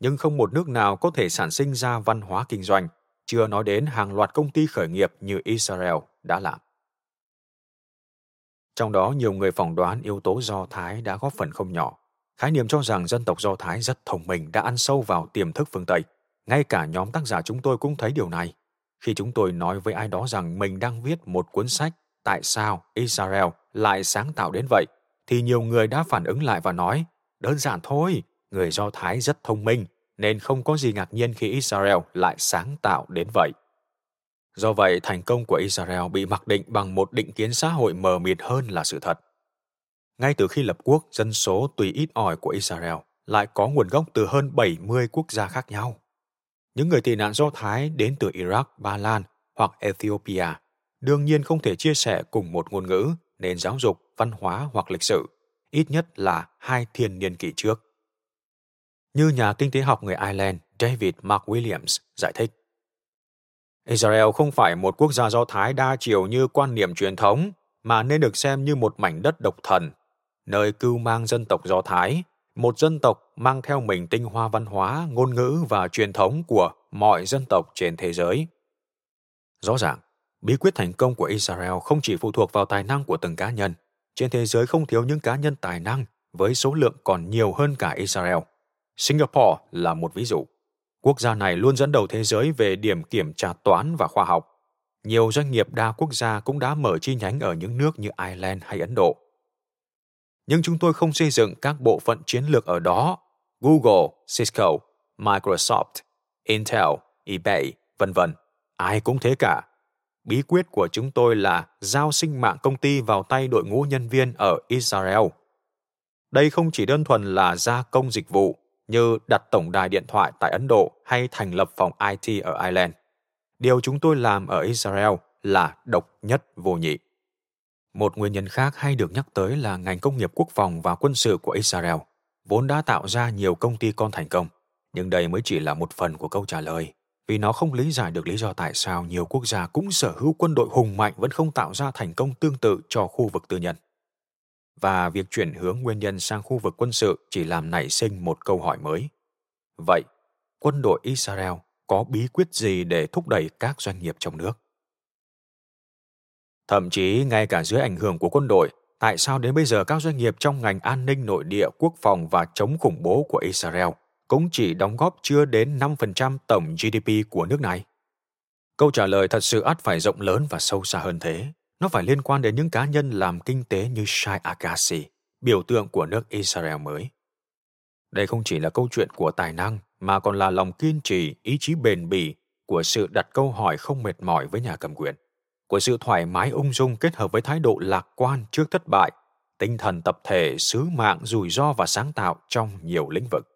Nhưng không một nước nào có thể sản sinh ra văn hóa kinh doanh, chưa nói đến hàng loạt công ty khởi nghiệp như Israel đã làm. Trong đó nhiều người phỏng đoán yếu tố Do Thái đã góp phần không nhỏ. Khái niệm cho rằng dân tộc Do Thái rất thông minh đã ăn sâu vào tiềm thức phương Tây. Ngay cả nhóm tác giả chúng tôi cũng thấy điều này. Khi chúng tôi nói với ai đó rằng mình đang viết một cuốn sách Tại sao Israel lại sáng tạo đến vậy, thì nhiều người đã phản ứng lại và nói, đơn giản thôi, người Do Thái rất thông minh, nên không có gì ngạc nhiên khi Israel lại sáng tạo đến vậy. Do vậy, thành công của Israel bị mặc định bằng một định kiến xã hội mờ mịt hơn là sự thật. Ngay từ khi lập quốc, dân số tùy ít ỏi của Israel lại có nguồn gốc từ hơn 70 quốc gia khác nhau. Những người tị nạn Do Thái đến từ Iraq, Ba Lan hoặc Ethiopia đương nhiên không thể chia sẻ cùng một ngôn ngữ, nền giáo dục, văn hóa hoặc lịch sử, ít nhất là hai thiên niên kỷ trước. Như nhà kinh tế học người Ireland David Mark Williams giải thích. Israel không phải một quốc gia Do Thái đa chiều như quan niệm truyền thống, mà nên được xem như một mảnh đất độc thần, nơi cưu mang dân tộc Do Thái, một dân tộc mang theo mình tinh hoa văn hóa, ngôn ngữ và truyền thống của mọi dân tộc trên thế giới. Rõ ràng, bí quyết thành công của Israel không chỉ phụ thuộc vào tài năng của từng cá nhân. Trên thế giới không thiếu những cá nhân tài năng với số lượng còn nhiều hơn cả Israel. Singapore là một ví dụ. Quốc gia này luôn dẫn đầu thế giới về điểm kiểm tra toán và khoa học. Nhiều doanh nghiệp đa quốc gia cũng đã mở chi nhánh ở những nước như Ireland hay Ấn Độ. Nhưng chúng tôi không xây dựng các bộ phận chiến lược ở đó. Google, Cisco, Microsoft, Intel, eBay, vân vân. Ai cũng thế cả. Bí quyết của chúng tôi là giao sinh mạng công ty vào tay đội ngũ nhân viên ở Israel. Đây không chỉ đơn thuần là gia công dịch vụ như đặt tổng đài điện thoại tại Ấn Độ hay thành lập phòng IT ở Ireland. Điều chúng tôi làm ở Israel là độc nhất vô nhị. Một nguyên nhân khác hay được nhắc tới là ngành công nghiệp quốc phòng và quân sự của Israel vốn đã tạo ra nhiều công ty con thành công, nhưng đây mới chỉ là một phần của câu trả lời vì nó không lý giải được lý do tại sao nhiều quốc gia cũng sở hữu quân đội hùng mạnh vẫn không tạo ra thành công tương tự cho khu vực tư nhân. Và việc chuyển hướng nguyên nhân sang khu vực quân sự chỉ làm nảy sinh một câu hỏi mới. Vậy, quân đội Israel có bí quyết gì để thúc đẩy các doanh nghiệp trong nước? Thậm chí ngay cả dưới ảnh hưởng của quân đội, tại sao đến bây giờ các doanh nghiệp trong ngành an ninh nội địa, quốc phòng và chống khủng bố của Israel cũng chỉ đóng góp chưa đến 5% tổng GDP của nước này? Câu trả lời thật sự ắt phải rộng lớn và sâu xa hơn thế. Nó phải liên quan đến những cá nhân làm kinh tế như Shai Agassi, biểu tượng của nước Israel mới. Đây không chỉ là câu chuyện của tài năng, mà còn là lòng kiên trì, ý chí bền bỉ của sự đặt câu hỏi không mệt mỏi với nhà cầm quyền, của sự thoải mái ung dung kết hợp với thái độ lạc quan trước thất bại, tinh thần tập thể, sứ mạng, rủi ro và sáng tạo trong nhiều lĩnh vực.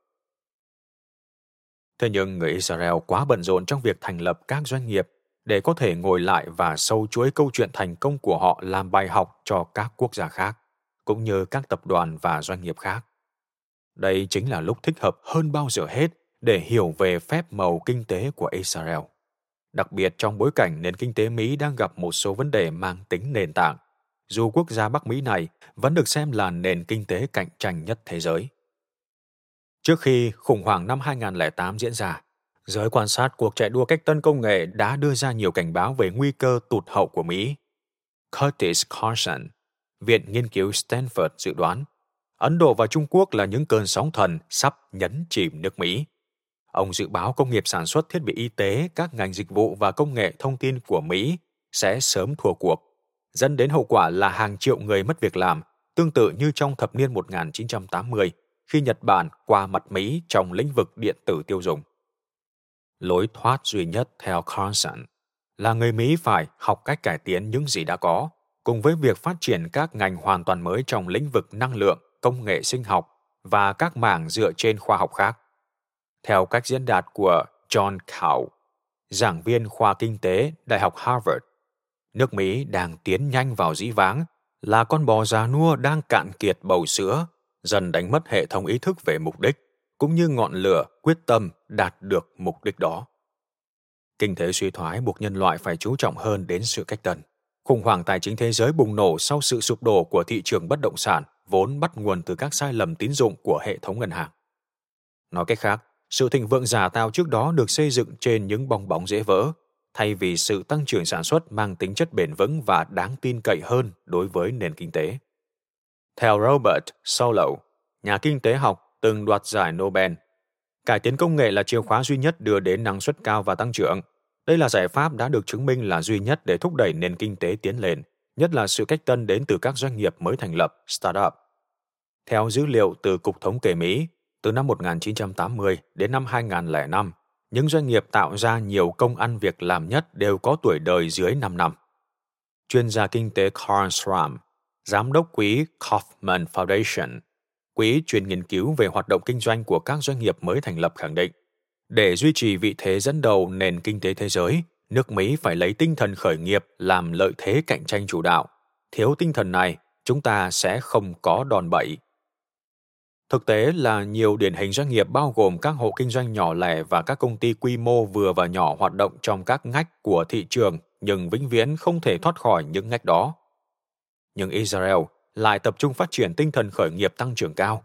Thế nhưng người Israel quá bận rộn trong việc thành lập các doanh nghiệp để có thể ngồi lại và sâu chuỗi câu chuyện thành công của họ làm bài học cho các quốc gia khác, cũng như các tập đoàn và doanh nghiệp khác. Đây chính là lúc thích hợp hơn bao giờ hết để hiểu về phép màu kinh tế của Israel. Đặc biệt trong bối cảnh nền kinh tế Mỹ đang gặp một số vấn đề mang tính nền tảng, dù quốc gia Bắc Mỹ này vẫn được xem là nền kinh tế cạnh tranh nhất thế giới. Trước khi khủng hoảng năm 2008 diễn ra, giới quan sát cuộc chạy đua cách tân công nghệ đã đưa ra nhiều cảnh báo về nguy cơ tụt hậu của Mỹ. Curtis Carson, Viện Nghiên cứu Stanford dự đoán Ấn Độ và Trung Quốc là những cơn sóng thần sắp nhấn chìm nước Mỹ. Ông dự báo công nghiệp sản xuất thiết bị y tế, các ngành dịch vụ và công nghệ thông tin của Mỹ sẽ sớm thua cuộc, dẫn đến hậu quả là hàng triệu người mất việc làm, tương tự như trong thập niên 1980 khi Nhật Bản qua mặt Mỹ trong lĩnh vực điện tử tiêu dùng. Lối thoát duy nhất theo Carson là người Mỹ phải học cách cải tiến những gì đã có, cùng với việc phát triển các ngành hoàn toàn mới trong lĩnh vực năng lượng, công nghệ sinh học và các mảng dựa trên khoa học khác. Theo cách diễn đạt của John Cow, giảng viên khoa kinh tế Đại học Harvard, nước Mỹ đang tiến nhanh vào dĩ vãng là con bò già nua đang cạn kiệt bầu sữa, dần đánh mất hệ thống ý thức về mục đích, cũng như ngọn lửa quyết tâm đạt được mục đích đó. Kinh tế suy thoái buộc nhân loại phải chú trọng hơn đến sự cách tân. Khủng hoảng tài chính thế giới bùng nổ sau sự sụp đổ của thị trường bất động sản vốn bắt nguồn từ các sai lầm tín dụng của hệ thống ngân hàng. Nói cách khác, sự thịnh vượng giả tạo trước đó được xây dựng trên những bong bóng dễ vỡ, thay vì sự tăng trưởng sản xuất mang tính chất bền vững và đáng tin cậy hơn đối với nền kinh tế. Theo Robert Solow, nhà kinh tế học từng đoạt giải Nobel, cải tiến công nghệ là chìa khóa duy nhất đưa đến năng suất cao và tăng trưởng. Đây là giải pháp đã được chứng minh là duy nhất để thúc đẩy nền kinh tế tiến lên, nhất là sự cách tân đến từ các doanh nghiệp mới thành lập, startup. Theo dữ liệu từ Cục Thống kê Mỹ, từ năm 1980 đến năm 2005, những doanh nghiệp tạo ra nhiều công ăn việc làm nhất đều có tuổi đời dưới 5 năm. Chuyên gia kinh tế Carl Schramm, giám đốc quỹ Kaufman Foundation, quỹ chuyên nghiên cứu về hoạt động kinh doanh của các doanh nghiệp mới thành lập khẳng định, để duy trì vị thế dẫn đầu nền kinh tế thế giới, nước Mỹ phải lấy tinh thần khởi nghiệp làm lợi thế cạnh tranh chủ đạo. Thiếu tinh thần này, chúng ta sẽ không có đòn bẩy. Thực tế là nhiều điển hình doanh nghiệp bao gồm các hộ kinh doanh nhỏ lẻ và các công ty quy mô vừa và nhỏ hoạt động trong các ngách của thị trường nhưng vĩnh viễn không thể thoát khỏi những ngách đó. Nhưng Israel lại tập trung phát triển tinh thần khởi nghiệp tăng trưởng cao,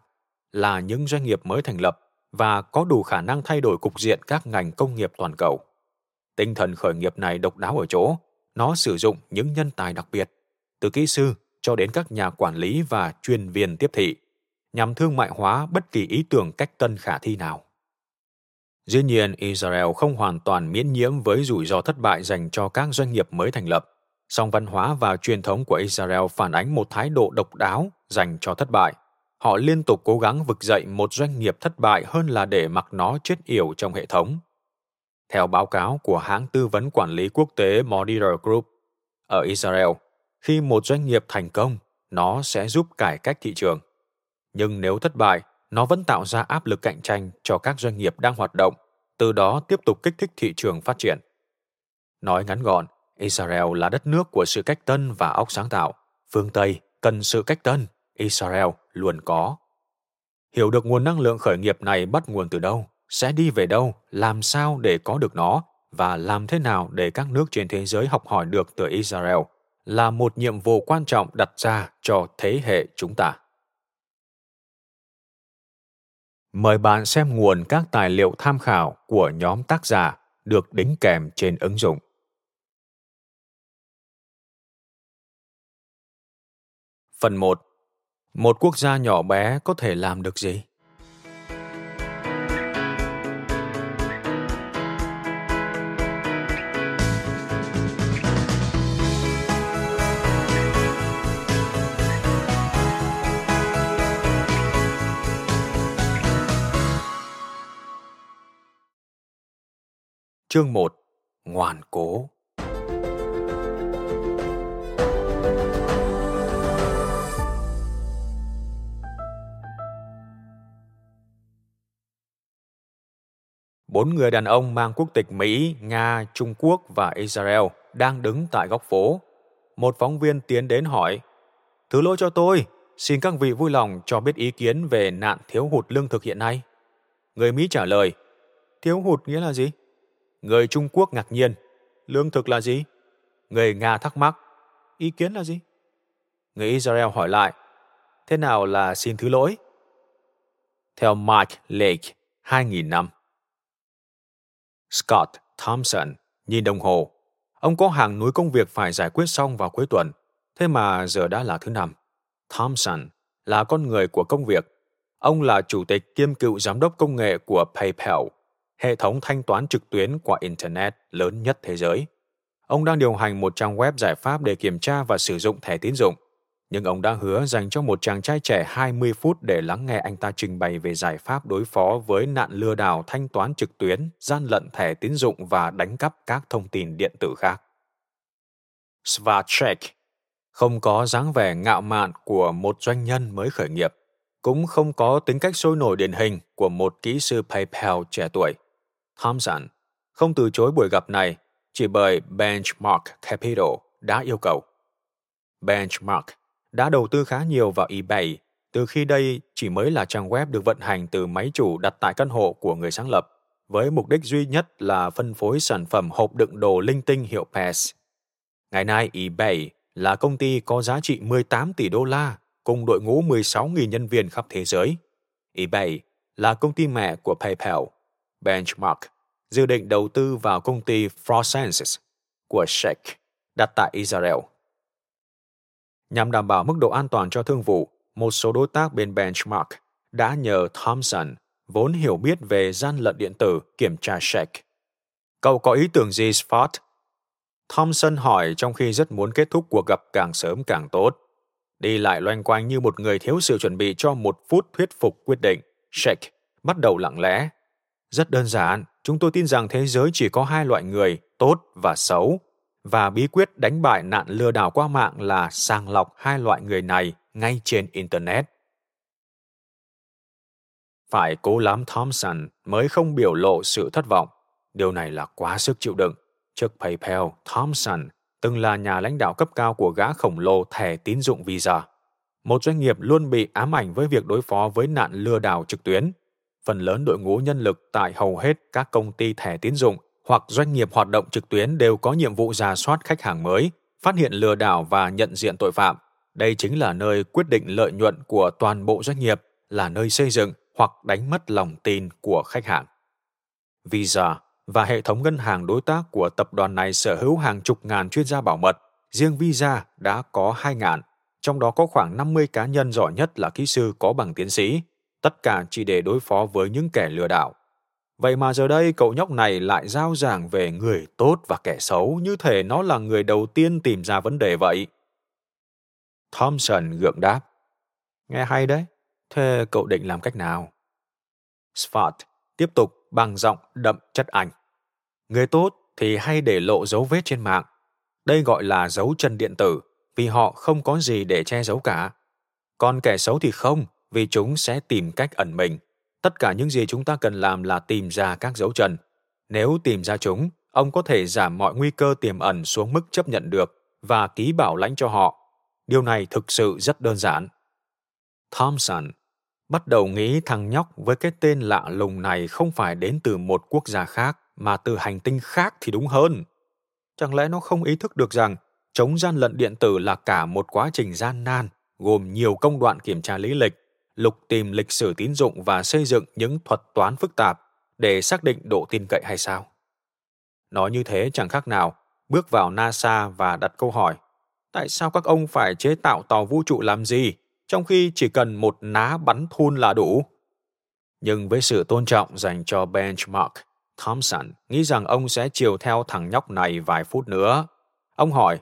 là những doanh nghiệp mới thành lập và có đủ khả năng thay đổi cục diện các ngành công nghiệp toàn cầu. Tinh thần khởi nghiệp này độc đáo ở chỗ, nó sử dụng những nhân tài đặc biệt, từ kỹ sư cho đến các nhà quản lý và chuyên viên tiếp thị, nhằm thương mại hóa bất kỳ ý tưởng cách tân khả thi nào. Dĩ nhiên, Israel không hoàn toàn miễn nhiễm với rủi ro thất bại dành cho các doanh nghiệp mới thành lập. Song văn hóa và truyền thống của Israel phản ánh một thái độ độc đáo dành cho thất bại. Họ liên tục cố gắng vực dậy một doanh nghiệp thất bại hơn là để mặc nó chết yểu trong hệ thống. Theo báo cáo của hãng tư vấn quản lý quốc tế Modider Group, ở Israel, khi một doanh nghiệp thành công, nó sẽ giúp cải cách thị trường. Nhưng nếu thất bại, nó vẫn tạo ra áp lực cạnh tranh cho các doanh nghiệp đang hoạt động, từ đó tiếp tục kích thích thị trường phát triển. Nói ngắn gọn, Israel là đất nước của sự cách tân và óc sáng tạo. Phương Tây cần sự cách tân, Israel luôn có. Hiểu được nguồn năng lượng khởi nghiệp này bắt nguồn từ đâu, sẽ đi về đâu, làm sao để có được nó và làm thế nào để các nước trên thế giới học hỏi được từ Israel là một nhiệm vụ quan trọng đặt ra cho thế hệ chúng ta. Mời bạn xem nguồn các tài liệu tham khảo của nhóm tác giả được đính kèm trên ứng dụng. Phần 1. Một quốc gia nhỏ bé có thể làm được gì? Chương 1. Ngoan cố Bốn người đàn ông mang quốc tịch Mỹ, Nga, Trung Quốc và Israel đang đứng tại góc phố. Một phóng viên tiến đến hỏi, Thứ lỗi cho tôi, xin các vị vui lòng cho biết ý kiến về nạn thiếu hụt lương thực hiện nay. Người Mỹ trả lời, thiếu hụt nghĩa là gì? Người Trung Quốc ngạc nhiên. Lương thực là gì? Người Nga thắc mắc. Ý kiến là gì? Người Israel hỏi lại. Thế nào là xin thứ lỗi? Theo Mike Lake, 2000 năm. Scott Thompson nhìn đồng hồ. Ông có hàng núi công việc phải giải quyết xong vào cuối tuần. Thế mà giờ đã là thứ năm. Thompson là con người của công việc. Ông là chủ tịch kiêm cựu giám đốc công nghệ của PayPal hệ thống thanh toán trực tuyến qua Internet lớn nhất thế giới. Ông đang điều hành một trang web giải pháp để kiểm tra và sử dụng thẻ tín dụng. Nhưng ông đã hứa dành cho một chàng trai trẻ 20 phút để lắng nghe anh ta trình bày về giải pháp đối phó với nạn lừa đảo thanh toán trực tuyến, gian lận thẻ tín dụng và đánh cắp các thông tin điện tử khác. Svacek không có dáng vẻ ngạo mạn của một doanh nhân mới khởi nghiệp, cũng không có tính cách sôi nổi điển hình của một kỹ sư PayPal trẻ tuổi. Thompson không từ chối buổi gặp này chỉ bởi Benchmark Capital đã yêu cầu. Benchmark đã đầu tư khá nhiều vào eBay từ khi đây chỉ mới là trang web được vận hành từ máy chủ đặt tại căn hộ của người sáng lập, với mục đích duy nhất là phân phối sản phẩm hộp đựng đồ linh tinh hiệu PASS. Ngày nay eBay là công ty có giá trị 18 tỷ đô la cùng đội ngũ 16.000 nhân viên khắp thế giới. eBay là công ty mẹ của PayPal Benchmark dự định đầu tư vào công ty Frosensis của Sheikh đặt tại Israel. Nhằm đảm bảo mức độ an toàn cho thương vụ, một số đối tác bên Benchmark đã nhờ Thompson vốn hiểu biết về gian lận điện tử kiểm tra Sheikh. Cậu có ý tưởng gì, Spot? Thompson hỏi trong khi rất muốn kết thúc cuộc gặp càng sớm càng tốt. Đi lại loanh quanh như một người thiếu sự chuẩn bị cho một phút thuyết phục quyết định, Sheikh bắt đầu lặng lẽ rất đơn giản, chúng tôi tin rằng thế giới chỉ có hai loại người, tốt và xấu. Và bí quyết đánh bại nạn lừa đảo qua mạng là sàng lọc hai loại người này ngay trên Internet. Phải cố lắm Thompson mới không biểu lộ sự thất vọng. Điều này là quá sức chịu đựng. Trước PayPal, Thompson từng là nhà lãnh đạo cấp cao của gã khổng lồ thẻ tín dụng Visa. Một doanh nghiệp luôn bị ám ảnh với việc đối phó với nạn lừa đảo trực tuyến phần lớn đội ngũ nhân lực tại hầu hết các công ty thẻ tín dụng hoặc doanh nghiệp hoạt động trực tuyến đều có nhiệm vụ giả soát khách hàng mới, phát hiện lừa đảo và nhận diện tội phạm. Đây chính là nơi quyết định lợi nhuận của toàn bộ doanh nghiệp, là nơi xây dựng hoặc đánh mất lòng tin của khách hàng. Visa và hệ thống ngân hàng đối tác của tập đoàn này sở hữu hàng chục ngàn chuyên gia bảo mật. Riêng Visa đã có 2 ngàn, trong đó có khoảng 50 cá nhân giỏi nhất là kỹ sư có bằng tiến sĩ, tất cả chỉ để đối phó với những kẻ lừa đảo. Vậy mà giờ đây cậu nhóc này lại giao giảng về người tốt và kẻ xấu như thể nó là người đầu tiên tìm ra vấn đề vậy. Thompson gượng đáp. Nghe hay đấy, thế cậu định làm cách nào? Spot tiếp tục bằng giọng đậm chất ảnh. Người tốt thì hay để lộ dấu vết trên mạng. Đây gọi là dấu chân điện tử, vì họ không có gì để che giấu cả. Còn kẻ xấu thì không, vì chúng sẽ tìm cách ẩn mình. Tất cả những gì chúng ta cần làm là tìm ra các dấu chân. Nếu tìm ra chúng, ông có thể giảm mọi nguy cơ tiềm ẩn xuống mức chấp nhận được và ký bảo lãnh cho họ. Điều này thực sự rất đơn giản. Thompson bắt đầu nghĩ thằng nhóc với cái tên lạ lùng này không phải đến từ một quốc gia khác mà từ hành tinh khác thì đúng hơn. Chẳng lẽ nó không ý thức được rằng chống gian lận điện tử là cả một quá trình gian nan gồm nhiều công đoạn kiểm tra lý lịch, lục tìm lịch sử tín dụng và xây dựng những thuật toán phức tạp để xác định độ tin cậy hay sao? Nói như thế chẳng khác nào bước vào NASA và đặt câu hỏi tại sao các ông phải chế tạo tàu vũ trụ làm gì trong khi chỉ cần một ná bắn thun là đủ? Nhưng với sự tôn trọng dành cho benchmark, Thompson nghĩ rằng ông sẽ chiều theo thằng nhóc này vài phút nữa. Ông hỏi,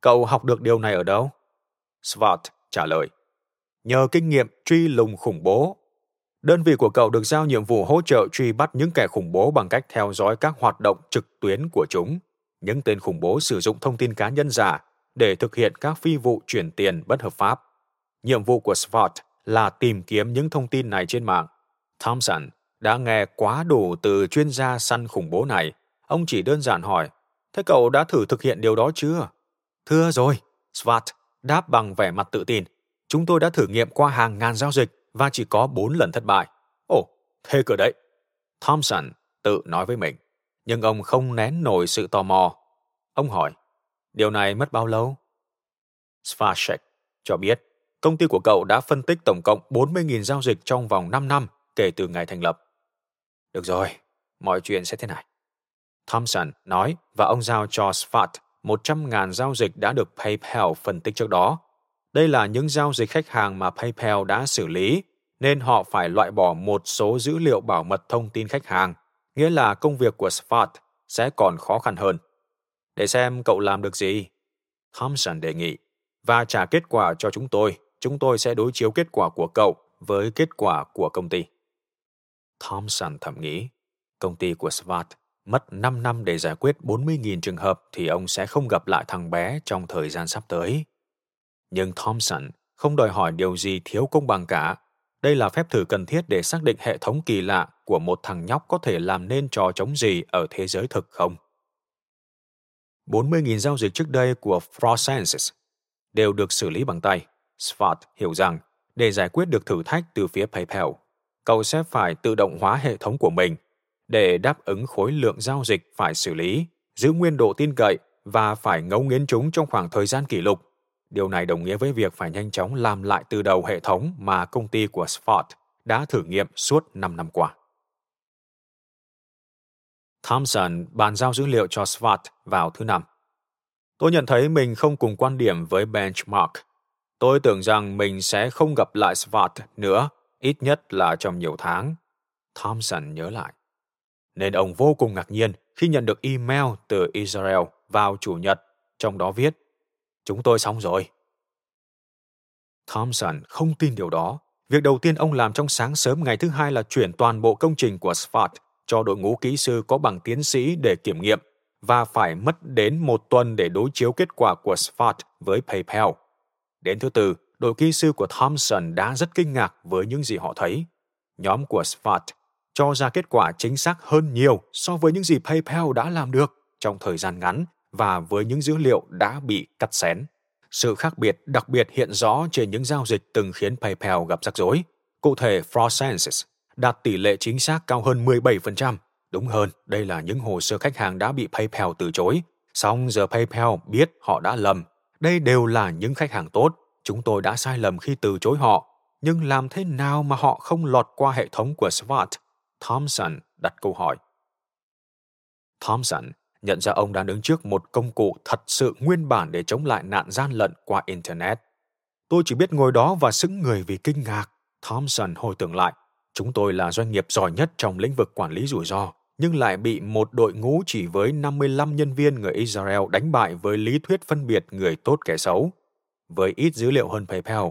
cậu học được điều này ở đâu? Svart trả lời, nhờ kinh nghiệm truy lùng khủng bố. Đơn vị của cậu được giao nhiệm vụ hỗ trợ truy bắt những kẻ khủng bố bằng cách theo dõi các hoạt động trực tuyến của chúng. Những tên khủng bố sử dụng thông tin cá nhân giả để thực hiện các phi vụ chuyển tiền bất hợp pháp. Nhiệm vụ của Svart là tìm kiếm những thông tin này trên mạng. Thompson đã nghe quá đủ từ chuyên gia săn khủng bố này. Ông chỉ đơn giản hỏi, thế cậu đã thử thực hiện điều đó chưa? Thưa rồi, Svart đáp bằng vẻ mặt tự tin. Chúng tôi đã thử nghiệm qua hàng ngàn giao dịch và chỉ có bốn lần thất bại. Ồ, thế cửa đấy. Thompson tự nói với mình, nhưng ông không nén nổi sự tò mò. Ông hỏi, điều này mất bao lâu? Svashek cho biết, công ty của cậu đã phân tích tổng cộng 40.000 giao dịch trong vòng 5 năm kể từ ngày thành lập. Được rồi, mọi chuyện sẽ thế này. Thompson nói và ông giao cho Svart 100.000 giao dịch đã được PayPal phân tích trước đó. Đây là những giao dịch khách hàng mà PayPal đã xử lý, nên họ phải loại bỏ một số dữ liệu bảo mật thông tin khách hàng, nghĩa là công việc của Spot sẽ còn khó khăn hơn. Để xem cậu làm được gì. Thompson đề nghị, và trả kết quả cho chúng tôi. Chúng tôi sẽ đối chiếu kết quả của cậu với kết quả của công ty. Thompson thầm nghĩ, công ty của Svart mất 5 năm để giải quyết 40.000 trường hợp thì ông sẽ không gặp lại thằng bé trong thời gian sắp tới. Nhưng Thompson không đòi hỏi điều gì thiếu công bằng cả. Đây là phép thử cần thiết để xác định hệ thống kỳ lạ của một thằng nhóc có thể làm nên trò chống gì ở thế giới thực không. 40.000 giao dịch trước đây của Frosensis đều được xử lý bằng tay. Svart hiểu rằng để giải quyết được thử thách từ phía PayPal, cậu sẽ phải tự động hóa hệ thống của mình để đáp ứng khối lượng giao dịch phải xử lý, giữ nguyên độ tin cậy và phải ngấu nghiến chúng trong khoảng thời gian kỷ lục. Điều này đồng nghĩa với việc phải nhanh chóng làm lại từ đầu hệ thống mà công ty của Spot đã thử nghiệm suốt 5 năm qua. Thompson bàn giao dữ liệu cho Svart vào thứ năm. Tôi nhận thấy mình không cùng quan điểm với Benchmark. Tôi tưởng rằng mình sẽ không gặp lại Svart nữa, ít nhất là trong nhiều tháng. Thompson nhớ lại nên ông vô cùng ngạc nhiên khi nhận được email từ Israel vào Chủ nhật, trong đó viết Chúng tôi xong rồi. Thompson không tin điều đó. Việc đầu tiên ông làm trong sáng sớm ngày thứ hai là chuyển toàn bộ công trình của Svart cho đội ngũ kỹ sư có bằng tiến sĩ để kiểm nghiệm và phải mất đến một tuần để đối chiếu kết quả của Svart với PayPal. Đến thứ tư, đội kỹ sư của Thompson đã rất kinh ngạc với những gì họ thấy. Nhóm của Svart cho ra kết quả chính xác hơn nhiều so với những gì PayPal đã làm được trong thời gian ngắn và với những dữ liệu đã bị cắt xén. Sự khác biệt đặc biệt hiện rõ trên những giao dịch từng khiến PayPal gặp rắc rối. Cụ thể, FrawSenses đạt tỷ lệ chính xác cao hơn 17%. Đúng hơn, đây là những hồ sơ khách hàng đã bị PayPal từ chối. Song giờ PayPal biết họ đã lầm. Đây đều là những khách hàng tốt. Chúng tôi đã sai lầm khi từ chối họ. Nhưng làm thế nào mà họ không lọt qua hệ thống của Swat? Thompson đặt câu hỏi. Thompson nhận ra ông đang đứng trước một công cụ thật sự nguyên bản để chống lại nạn gian lận qua Internet. Tôi chỉ biết ngồi đó và sững người vì kinh ngạc. Thompson hồi tưởng lại. chúng tôi là doanh nghiệp giỏi nhất trong lĩnh vực quản lý rủi ro, nhưng lại bị một đội ngũ chỉ với 55 nhân viên người Israel đánh bại với lý thuyết phân biệt người tốt kẻ xấu. Với ít dữ liệu hơn PayPal,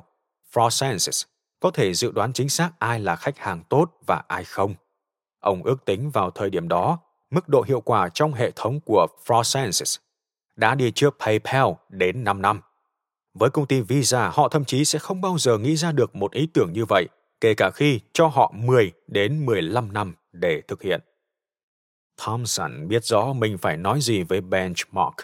FrawSenses có thể dự đoán chính xác ai là khách hàng tốt và ai không. Ông ước tính vào thời điểm đó, mức độ hiệu quả trong hệ thống của FrawSenses đã đi trước PayPal đến 5 năm. Với công ty Visa, họ thậm chí sẽ không bao giờ nghĩ ra được một ý tưởng như vậy, kể cả khi cho họ 10 đến 15 năm để thực hiện. Thompson biết rõ mình phải nói gì với Benchmark.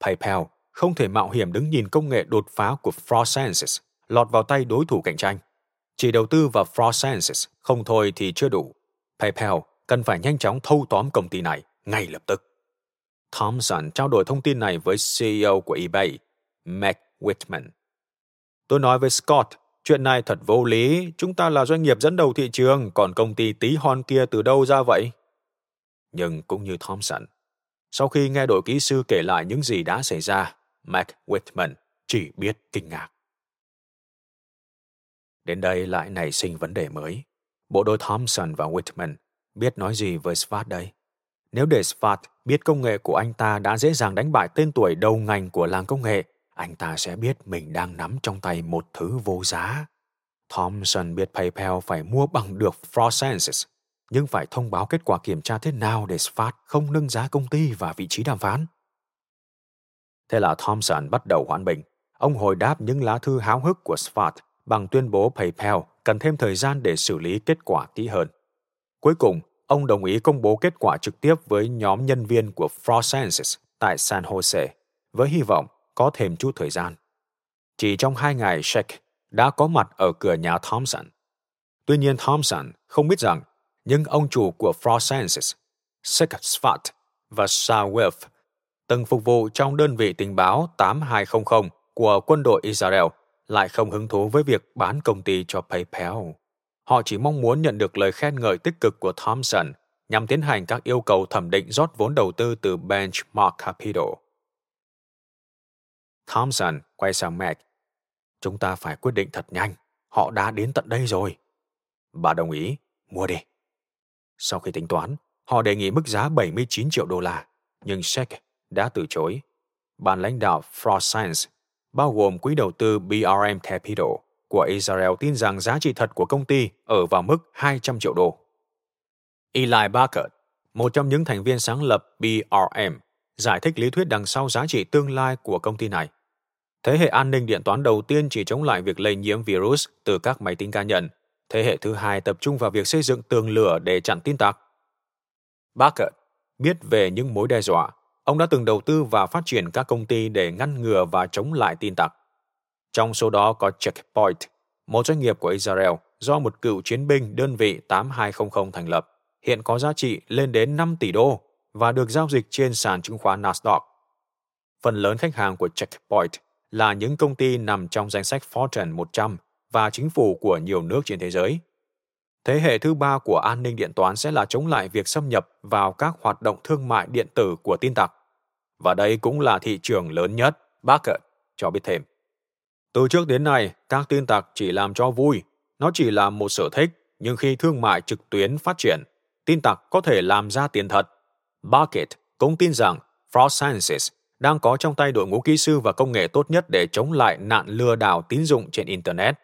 PayPal không thể mạo hiểm đứng nhìn công nghệ đột phá của FrawSenses lọt vào tay đối thủ cạnh tranh. Chỉ đầu tư vào FrawSenses không thôi thì chưa đủ. PayPal cần phải nhanh chóng thâu tóm công ty này ngay lập tức. Thompson trao đổi thông tin này với CEO của eBay, Mac Whitman. Tôi nói với Scott, chuyện này thật vô lý, chúng ta là doanh nghiệp dẫn đầu thị trường, còn công ty tí hon kia từ đâu ra vậy? Nhưng cũng như Thompson, sau khi nghe đội kỹ sư kể lại những gì đã xảy ra, Mac Whitman chỉ biết kinh ngạc. Đến đây lại nảy sinh vấn đề mới. Bộ đôi Thompson và Whitman biết nói gì với Svart đây? Nếu để Svart biết công nghệ của anh ta đã dễ dàng đánh bại tên tuổi đầu ngành của làng công nghệ, anh ta sẽ biết mình đang nắm trong tay một thứ vô giá. Thompson biết PayPal phải mua bằng được Frosensis, nhưng phải thông báo kết quả kiểm tra thế nào để Svart không nâng giá công ty và vị trí đàm phán. Thế là Thompson bắt đầu hoãn bình. Ông hồi đáp những lá thư háo hức của Svart bằng tuyên bố PayPal cần thêm thời gian để xử lý kết quả kỹ hơn. Cuối cùng, ông đồng ý công bố kết quả trực tiếp với nhóm nhân viên của Frost Sciences tại San Jose, với hy vọng có thêm chút thời gian. Chỉ trong hai ngày, Sheck đã có mặt ở cửa nhà Thompson. Tuy nhiên Thompson không biết rằng những ông chủ của FrawSenses, Sheck Svat và Shah từng phục vụ trong đơn vị tình báo 8200 của quân đội Israel lại không hứng thú với việc bán công ty cho PayPal. Họ chỉ mong muốn nhận được lời khen ngợi tích cực của Thompson nhằm tiến hành các yêu cầu thẩm định rót vốn đầu tư từ Benchmark Capital. Thompson quay sang Mac. Chúng ta phải quyết định thật nhanh. Họ đã đến tận đây rồi. Bà đồng ý, mua đi. Sau khi tính toán, họ đề nghị mức giá 79 triệu đô la, nhưng Sheikh đã từ chối. Ban lãnh đạo Frost Science, bao gồm quỹ đầu tư BRM Capital của Israel tin rằng giá trị thật của công ty ở vào mức 200 triệu đô. Eli Barker, một trong những thành viên sáng lập BRM, giải thích lý thuyết đằng sau giá trị tương lai của công ty này. Thế hệ an ninh điện toán đầu tiên chỉ chống lại việc lây nhiễm virus từ các máy tính cá nhân. Thế hệ thứ hai tập trung vào việc xây dựng tường lửa để chặn tin tặc. Barker biết về những mối đe dọa. Ông đã từng đầu tư và phát triển các công ty để ngăn ngừa và chống lại tin tặc. Trong số đó có Checkpoint, một doanh nghiệp của Israel do một cựu chiến binh đơn vị 8200 thành lập, hiện có giá trị lên đến 5 tỷ đô và được giao dịch trên sàn chứng khoán Nasdaq. Phần lớn khách hàng của Checkpoint là những công ty nằm trong danh sách Fortune 100 và chính phủ của nhiều nước trên thế giới. Thế hệ thứ ba của an ninh điện toán sẽ là chống lại việc xâm nhập vào các hoạt động thương mại điện tử của tin tặc. Và đây cũng là thị trường lớn nhất, Bucket cho biết thêm. Từ trước đến nay, các tin tặc chỉ làm cho vui. Nó chỉ là một sở thích, nhưng khi thương mại trực tuyến phát triển, tin tặc có thể làm ra tiền thật. Bucket cũng tin rằng Frost Sciences đang có trong tay đội ngũ kỹ sư và công nghệ tốt nhất để chống lại nạn lừa đảo tín dụng trên Internet.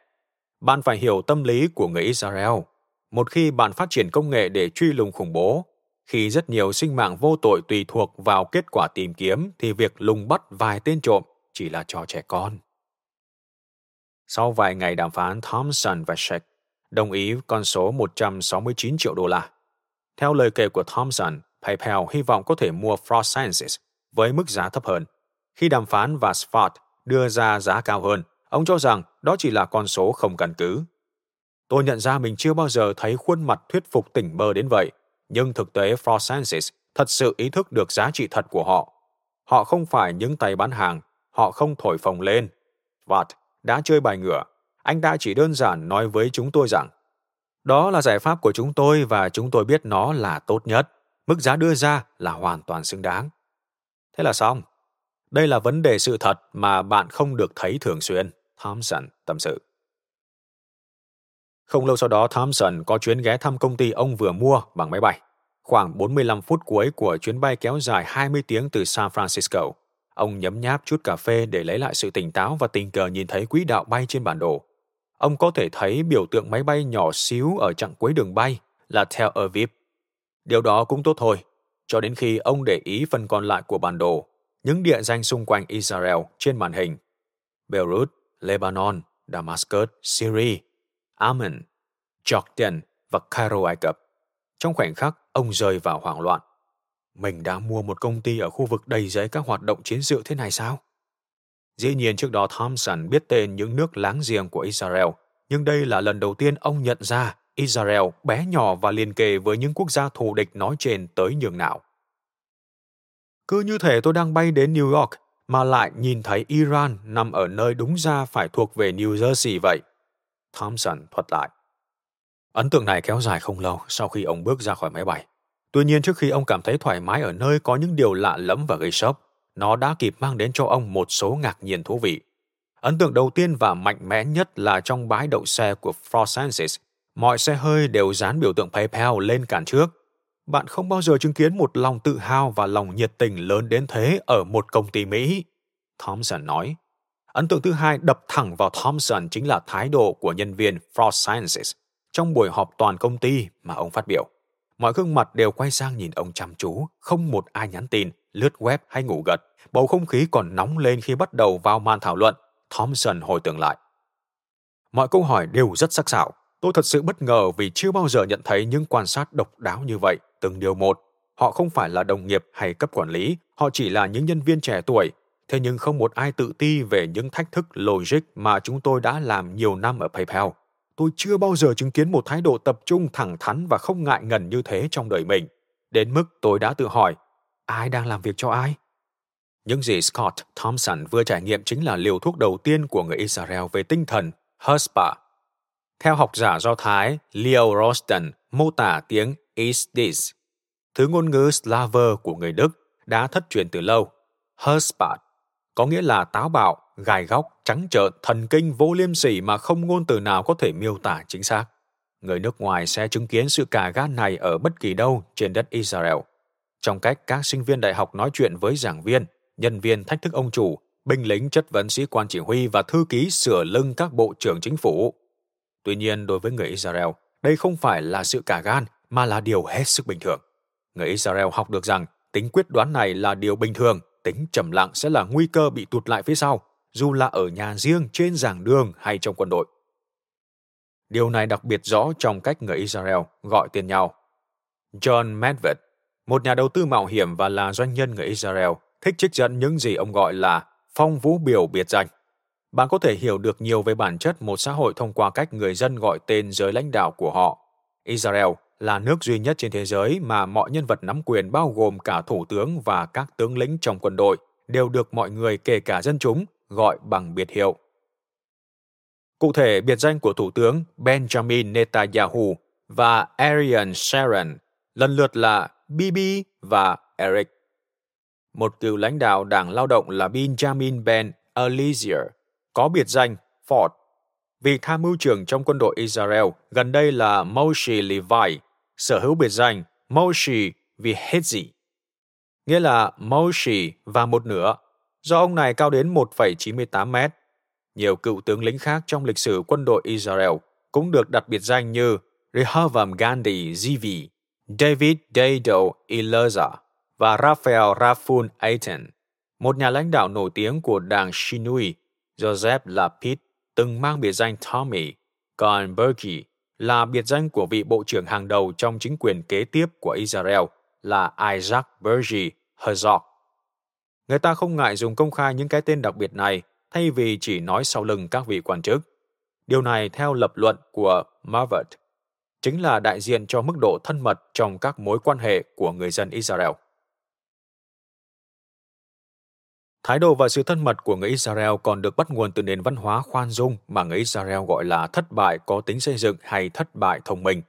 Bạn phải hiểu tâm lý của người Israel. Một khi bạn phát triển công nghệ để truy lùng khủng bố, khi rất nhiều sinh mạng vô tội tùy thuộc vào kết quả tìm kiếm thì việc lùng bắt vài tên trộm chỉ là trò trẻ con. Sau vài ngày đàm phán, Thompson và Sheck đồng ý con số 169 triệu đô la. Theo lời kể của Thompson, PayPal hy vọng có thể mua Frost Sciences với mức giá thấp hơn. Khi đàm phán và Spot đưa ra giá cao hơn, ông cho rằng đó chỉ là con số không căn cứ. Tôi nhận ra mình chưa bao giờ thấy khuôn mặt thuyết phục tỉnh bơ đến vậy, nhưng thực tế Frost Sciences thật sự ý thức được giá trị thật của họ. Họ không phải những tay bán hàng, họ không thổi phồng lên. Watt đã chơi bài ngửa, anh ta chỉ đơn giản nói với chúng tôi rằng đó là giải pháp của chúng tôi và chúng tôi biết nó là tốt nhất. Mức giá đưa ra là hoàn toàn xứng đáng. Thế là xong. Đây là vấn đề sự thật mà bạn không được thấy thường xuyên, Thompson tâm sự. Không lâu sau đó, Thompson có chuyến ghé thăm công ty ông vừa mua bằng máy bay. Khoảng 45 phút cuối của chuyến bay kéo dài 20 tiếng từ San Francisco. Ông nhấm nháp chút cà phê để lấy lại sự tỉnh táo và tình cờ nhìn thấy quỹ đạo bay trên bản đồ. Ông có thể thấy biểu tượng máy bay nhỏ xíu ở chặng cuối đường bay là Tel Aviv. Điều đó cũng tốt thôi, cho đến khi ông để ý phần còn lại của bản đồ, những địa danh xung quanh Israel trên màn hình. Beirut, Lebanon, Damascus, Syria, Amman, Jordan và Cairo, Ai Cập. Trong khoảnh khắc, ông rơi vào hoảng loạn. Mình đã mua một công ty ở khu vực đầy giấy các hoạt động chiến sự thế này sao? Dĩ nhiên trước đó Thompson biết tên những nước láng giềng của Israel, nhưng đây là lần đầu tiên ông nhận ra Israel bé nhỏ và liên kề với những quốc gia thù địch nói trên tới nhường nào. Cứ như thể tôi đang bay đến New York mà lại nhìn thấy Iran nằm ở nơi đúng ra phải thuộc về New Jersey vậy. Thompson thuật lại. Ấn tượng này kéo dài không lâu sau khi ông bước ra khỏi máy bay. Tuy nhiên trước khi ông cảm thấy thoải mái ở nơi có những điều lạ lẫm và gây sốc, nó đã kịp mang đến cho ông một số ngạc nhiên thú vị. Ấn tượng đầu tiên và mạnh mẽ nhất là trong bãi đậu xe của Francis, mọi xe hơi đều dán biểu tượng PayPal lên cản trước. Bạn không bao giờ chứng kiến một lòng tự hào và lòng nhiệt tình lớn đến thế ở một công ty Mỹ. Thompson nói. Ấn tượng thứ hai đập thẳng vào Thompson chính là thái độ của nhân viên Frost Sciences trong buổi họp toàn công ty mà ông phát biểu. Mọi gương mặt đều quay sang nhìn ông chăm chú, không một ai nhắn tin, lướt web hay ngủ gật. Bầu không khí còn nóng lên khi bắt đầu vào màn thảo luận. Thompson hồi tưởng lại. Mọi câu hỏi đều rất sắc sảo. Tôi thật sự bất ngờ vì chưa bao giờ nhận thấy những quan sát độc đáo như vậy, từng điều một. Họ không phải là đồng nghiệp hay cấp quản lý, họ chỉ là những nhân viên trẻ tuổi. Thế nhưng không một ai tự ti về những thách thức logic mà chúng tôi đã làm nhiều năm ở PayPal tôi chưa bao giờ chứng kiến một thái độ tập trung thẳng thắn và không ngại ngần như thế trong đời mình. Đến mức tôi đã tự hỏi, ai đang làm việc cho ai? Những gì Scott Thompson vừa trải nghiệm chính là liều thuốc đầu tiên của người Israel về tinh thần, Hespa. Theo học giả Do Thái Leo Rosten mô tả tiếng Isdis, thứ ngôn ngữ Slaver của người Đức đã thất truyền từ lâu. Hespa có nghĩa là táo bạo, gai góc, trắng trợn, thần kinh vô liêm sỉ mà không ngôn từ nào có thể miêu tả chính xác. Người nước ngoài sẽ chứng kiến sự cà gan này ở bất kỳ đâu trên đất Israel. Trong cách các sinh viên đại học nói chuyện với giảng viên, nhân viên thách thức ông chủ, binh lính chất vấn sĩ quan chỉ huy và thư ký sửa lưng các bộ trưởng chính phủ. Tuy nhiên, đối với người Israel, đây không phải là sự cả gan mà là điều hết sức bình thường. Người Israel học được rằng tính quyết đoán này là điều bình thường tính trầm lặng sẽ là nguy cơ bị tụt lại phía sau, dù là ở nhà riêng, trên giảng đường hay trong quân đội. Điều này đặc biệt rõ trong cách người Israel gọi tiền nhau. John Medved, một nhà đầu tư mạo hiểm và là doanh nhân người Israel, thích trích dẫn những gì ông gọi là phong vũ biểu biệt danh. Bạn có thể hiểu được nhiều về bản chất một xã hội thông qua cách người dân gọi tên giới lãnh đạo của họ. Israel là nước duy nhất trên thế giới mà mọi nhân vật nắm quyền bao gồm cả thủ tướng và các tướng lĩnh trong quân đội đều được mọi người kể cả dân chúng gọi bằng biệt hiệu. Cụ thể, biệt danh của Thủ tướng Benjamin Netanyahu và Ariel Sharon lần lượt là Bibi và Eric. Một cựu lãnh đạo đảng lao động là Benjamin Ben Eliezer có biệt danh Ford. Vị tham mưu trưởng trong quân đội Israel gần đây là Moshe Levi sở hữu biệt danh Moshe Vihetzi, nghĩa là Moshe và một nửa, do ông này cao đến 1,98 mét. Nhiều cựu tướng lĩnh khác trong lịch sử quân đội Israel cũng được đặt biệt danh như Rehavam Gandhi Zivi, David Dado Elazar và Raphael Rafun Aiton. Một nhà lãnh đạo nổi tiếng của đảng Shinui, Joseph Lapid, từng mang biệt danh Tommy, còn Berkey là biệt danh của vị bộ trưởng hàng đầu trong chính quyền kế tiếp của Israel là Isaac Bergie Herzog. Người ta không ngại dùng công khai những cái tên đặc biệt này thay vì chỉ nói sau lưng các vị quan chức. Điều này theo lập luận của Marvert, chính là đại diện cho mức độ thân mật trong các mối quan hệ của người dân Israel. Thái độ và sự thân mật của người Israel còn được bắt nguồn từ nền văn hóa khoan dung mà người Israel gọi là thất bại có tính xây dựng hay thất bại thông minh.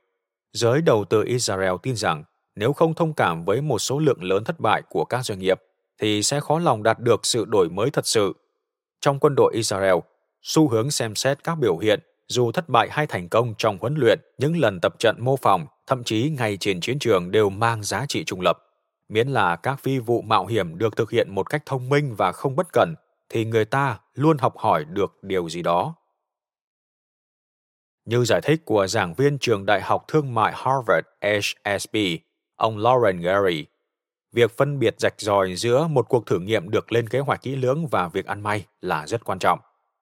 Giới đầu tư Israel tin rằng nếu không thông cảm với một số lượng lớn thất bại của các doanh nghiệp, thì sẽ khó lòng đạt được sự đổi mới thật sự. Trong quân đội Israel, xu hướng xem xét các biểu hiện dù thất bại hay thành công trong huấn luyện, những lần tập trận mô phỏng, thậm chí ngay trên chiến trường đều mang giá trị trung lập. Miễn là các phi vụ mạo hiểm được thực hiện một cách thông minh và không bất cẩn, thì người ta luôn học hỏi được điều gì đó. Như giải thích của giảng viên trường Đại học Thương mại Harvard HSB, ông Lauren Gary, việc phân biệt rạch ròi giữa một cuộc thử nghiệm được lên kế hoạch kỹ lưỡng và việc ăn may là rất quan trọng.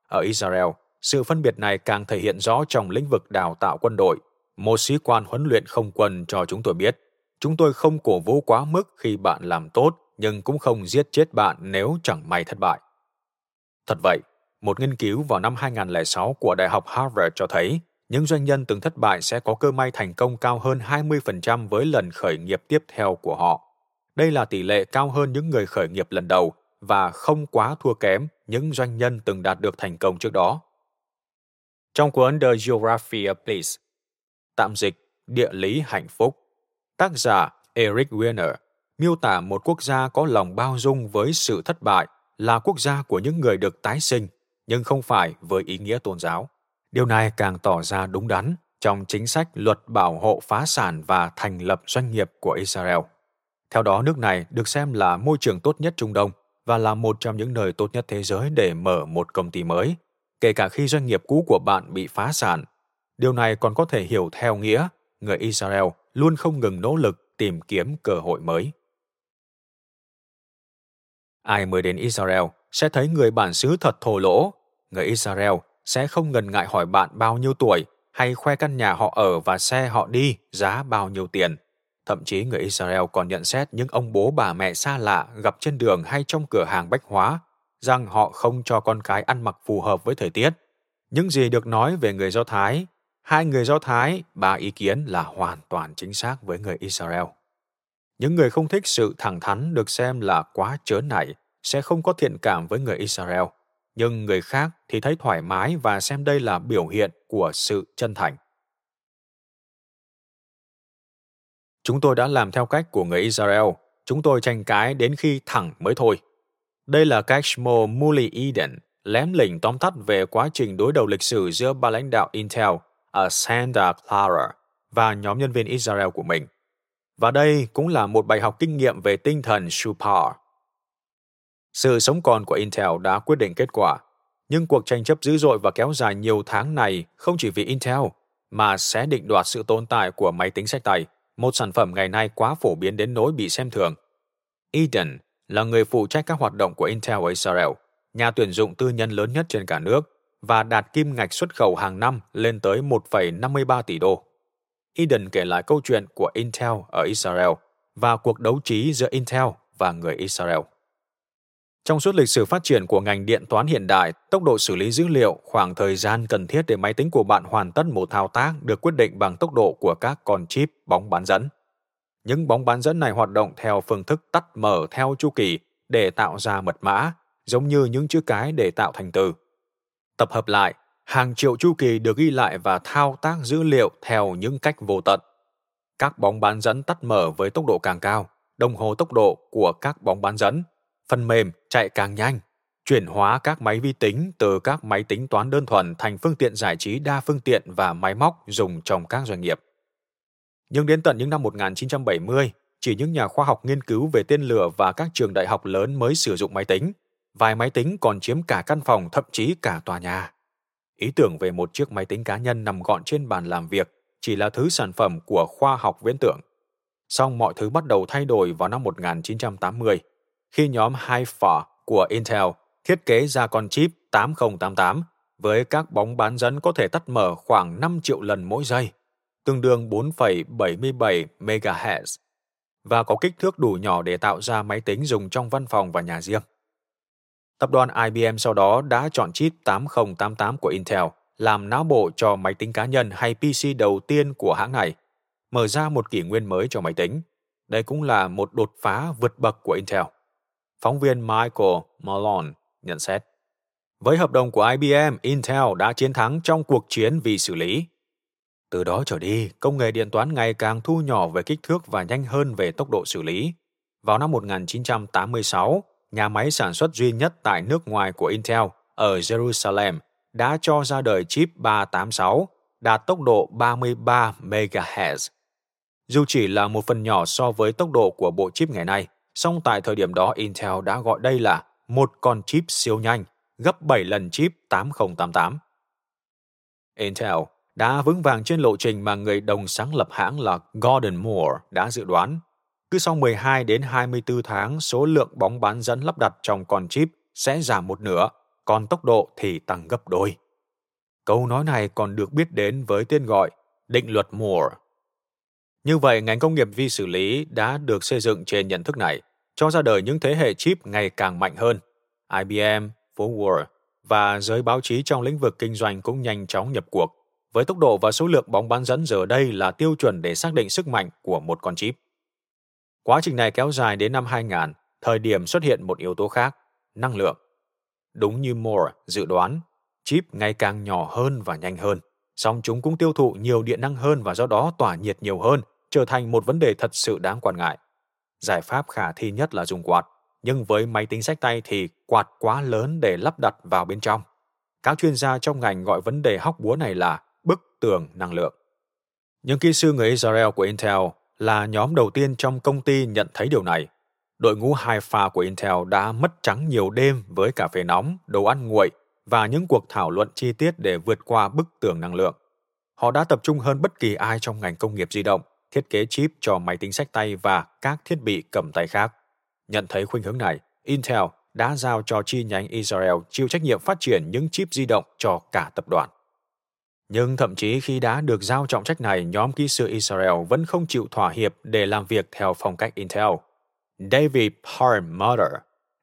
Ở Israel, sự phân biệt này càng thể hiện rõ trong lĩnh vực đào tạo quân đội. Một sĩ quan huấn luyện không quân cho chúng tôi biết, chúng tôi không cổ vũ quá mức khi bạn làm tốt, nhưng cũng không giết chết bạn nếu chẳng may thất bại. Thật vậy, một nghiên cứu vào năm 2006 của Đại học Harvard cho thấy những doanh nhân từng thất bại sẽ có cơ may thành công cao hơn 20% với lần khởi nghiệp tiếp theo của họ. Đây là tỷ lệ cao hơn những người khởi nghiệp lần đầu và không quá thua kém những doanh nhân từng đạt được thành công trước đó. Trong cuốn The Geography of Bliss, tạm dịch Địa lý hạnh phúc, tác giả Eric Weiner miêu tả một quốc gia có lòng bao dung với sự thất bại là quốc gia của những người được tái sinh, nhưng không phải với ý nghĩa tôn giáo. Điều này càng tỏ ra đúng đắn trong chính sách luật bảo hộ phá sản và thành lập doanh nghiệp của Israel. Theo đó, nước này được xem là môi trường tốt nhất Trung Đông và là một trong những nơi tốt nhất thế giới để mở một công ty mới, kể cả khi doanh nghiệp cũ của bạn bị phá sản. Điều này còn có thể hiểu theo nghĩa người Israel luôn không ngừng nỗ lực tìm kiếm cơ hội mới. Ai mới đến Israel sẽ thấy người bản xứ thật thô lỗ. Người Israel sẽ không ngần ngại hỏi bạn bao nhiêu tuổi hay khoe căn nhà họ ở và xe họ đi giá bao nhiêu tiền. Thậm chí người Israel còn nhận xét những ông bố bà mẹ xa lạ gặp trên đường hay trong cửa hàng bách hóa rằng họ không cho con cái ăn mặc phù hợp với thời tiết. Những gì được nói về người Do Thái, hai người Do Thái, ba ý kiến là hoàn toàn chính xác với người Israel. Những người không thích sự thẳng thắn được xem là quá chớ nảy sẽ không có thiện cảm với người Israel, nhưng người khác thì thấy thoải mái và xem đây là biểu hiện của sự chân thành. Chúng tôi đã làm theo cách của người Israel, chúng tôi tranh cãi đến khi thẳng mới thôi. Đây là cách Shmo Muli Eden lém lỉnh tóm tắt về quá trình đối đầu lịch sử giữa ba lãnh đạo Intel ở Santa Clara và nhóm nhân viên Israel của mình. Và đây cũng là một bài học kinh nghiệm về tinh thần Shupar. Sự sống còn của Intel đã quyết định kết quả, nhưng cuộc tranh chấp dữ dội và kéo dài nhiều tháng này không chỉ vì Intel, mà sẽ định đoạt sự tồn tại của máy tính sách tay, một sản phẩm ngày nay quá phổ biến đến nỗi bị xem thường. Eden là người phụ trách các hoạt động của Intel Israel, nhà tuyển dụng tư nhân lớn nhất trên cả nước và đạt kim ngạch xuất khẩu hàng năm lên tới 1,53 tỷ đô. Eden kể lại câu chuyện của Intel ở Israel và cuộc đấu trí giữa Intel và người Israel. Trong suốt lịch sử phát triển của ngành điện toán hiện đại, tốc độ xử lý dữ liệu, khoảng thời gian cần thiết để máy tính của bạn hoàn tất một thao tác được quyết định bằng tốc độ của các con chip bóng bán dẫn. Những bóng bán dẫn này hoạt động theo phương thức tắt mở theo chu kỳ để tạo ra mật mã, giống như những chữ cái để tạo thành từ. Tập hợp lại, hàng triệu chu kỳ được ghi lại và thao tác dữ liệu theo những cách vô tận. Các bóng bán dẫn tắt mở với tốc độ càng cao, đồng hồ tốc độ của các bóng bán dẫn, phần mềm chạy càng nhanh, chuyển hóa các máy vi tính từ các máy tính toán đơn thuần thành phương tiện giải trí đa phương tiện và máy móc dùng trong các doanh nghiệp. Nhưng đến tận những năm 1970, chỉ những nhà khoa học nghiên cứu về tên lửa và các trường đại học lớn mới sử dụng máy tính. Vài máy tính còn chiếm cả căn phòng, thậm chí cả tòa nhà. Ý tưởng về một chiếc máy tính cá nhân nằm gọn trên bàn làm việc chỉ là thứ sản phẩm của khoa học viễn tưởng. Song mọi thứ bắt đầu thay đổi vào năm 1980, khi nhóm Haifa của Intel thiết kế ra con chip 8088 với các bóng bán dẫn có thể tắt mở khoảng 5 triệu lần mỗi giây, tương đương 4,77 MHz, và có kích thước đủ nhỏ để tạo ra máy tính dùng trong văn phòng và nhà riêng. Tập đoàn IBM sau đó đã chọn chip 8088 của Intel làm não bộ cho máy tính cá nhân hay PC đầu tiên của hãng này, mở ra một kỷ nguyên mới cho máy tính. Đây cũng là một đột phá vượt bậc của Intel. Phóng viên Michael Malone nhận xét. Với hợp đồng của IBM, Intel đã chiến thắng trong cuộc chiến vì xử lý. Từ đó trở đi, công nghệ điện toán ngày càng thu nhỏ về kích thước và nhanh hơn về tốc độ xử lý. Vào năm 1986, nhà máy sản xuất duy nhất tại nước ngoài của Intel ở Jerusalem đã cho ra đời chip 386 đạt tốc độ 33 MHz. Dù chỉ là một phần nhỏ so với tốc độ của bộ chip ngày nay, song tại thời điểm đó Intel đã gọi đây là một con chip siêu nhanh, gấp 7 lần chip 8088. Intel đã vững vàng trên lộ trình mà người đồng sáng lập hãng là Gordon Moore đã dự đoán. Cứ sau 12 đến 24 tháng, số lượng bóng bán dẫn lắp đặt trong con chip sẽ giảm một nửa, còn tốc độ thì tăng gấp đôi. Câu nói này còn được biết đến với tên gọi định luật Moore. Như vậy, ngành công nghiệp vi xử lý đã được xây dựng trên nhận thức này, cho ra đời những thế hệ chip ngày càng mạnh hơn. IBM, Forward và giới báo chí trong lĩnh vực kinh doanh cũng nhanh chóng nhập cuộc, với tốc độ và số lượng bóng bán dẫn giờ đây là tiêu chuẩn để xác định sức mạnh của một con chip. Quá trình này kéo dài đến năm 2000, thời điểm xuất hiện một yếu tố khác, năng lượng. Đúng như Moore dự đoán, chip ngày càng nhỏ hơn và nhanh hơn, song chúng cũng tiêu thụ nhiều điện năng hơn và do đó tỏa nhiệt nhiều hơn, trở thành một vấn đề thật sự đáng quan ngại. Giải pháp khả thi nhất là dùng quạt, nhưng với máy tính sách tay thì quạt quá lớn để lắp đặt vào bên trong. Các chuyên gia trong ngành gọi vấn đề hóc búa này là bức tường năng lượng. Những kỹ sư người Israel của Intel là nhóm đầu tiên trong công ty nhận thấy điều này. Đội ngũ hai pha của Intel đã mất trắng nhiều đêm với cà phê nóng, đồ ăn nguội và những cuộc thảo luận chi tiết để vượt qua bức tường năng lượng. Họ đã tập trung hơn bất kỳ ai trong ngành công nghiệp di động, thiết kế chip cho máy tính sách tay và các thiết bị cầm tay khác. Nhận thấy khuynh hướng này, Intel đã giao cho chi nhánh Israel chịu trách nhiệm phát triển những chip di động cho cả tập đoàn. Nhưng thậm chí khi đã được giao trọng trách này, nhóm kỹ sư Israel vẫn không chịu thỏa hiệp để làm việc theo phong cách Intel. David Perlmutter,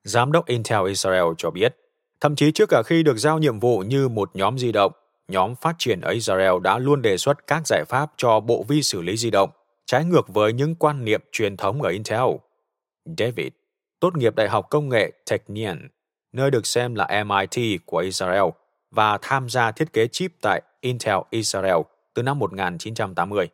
giám đốc Intel Israel cho biết, thậm chí trước cả khi được giao nhiệm vụ như một nhóm di động, nhóm phát triển ở Israel đã luôn đề xuất các giải pháp cho bộ vi xử lý di động, trái ngược với những quan niệm truyền thống ở Intel. David, tốt nghiệp Đại học Công nghệ Technion, nơi được xem là MIT của Israel, và tham gia thiết kế chip tại Intel Israel từ năm 1980.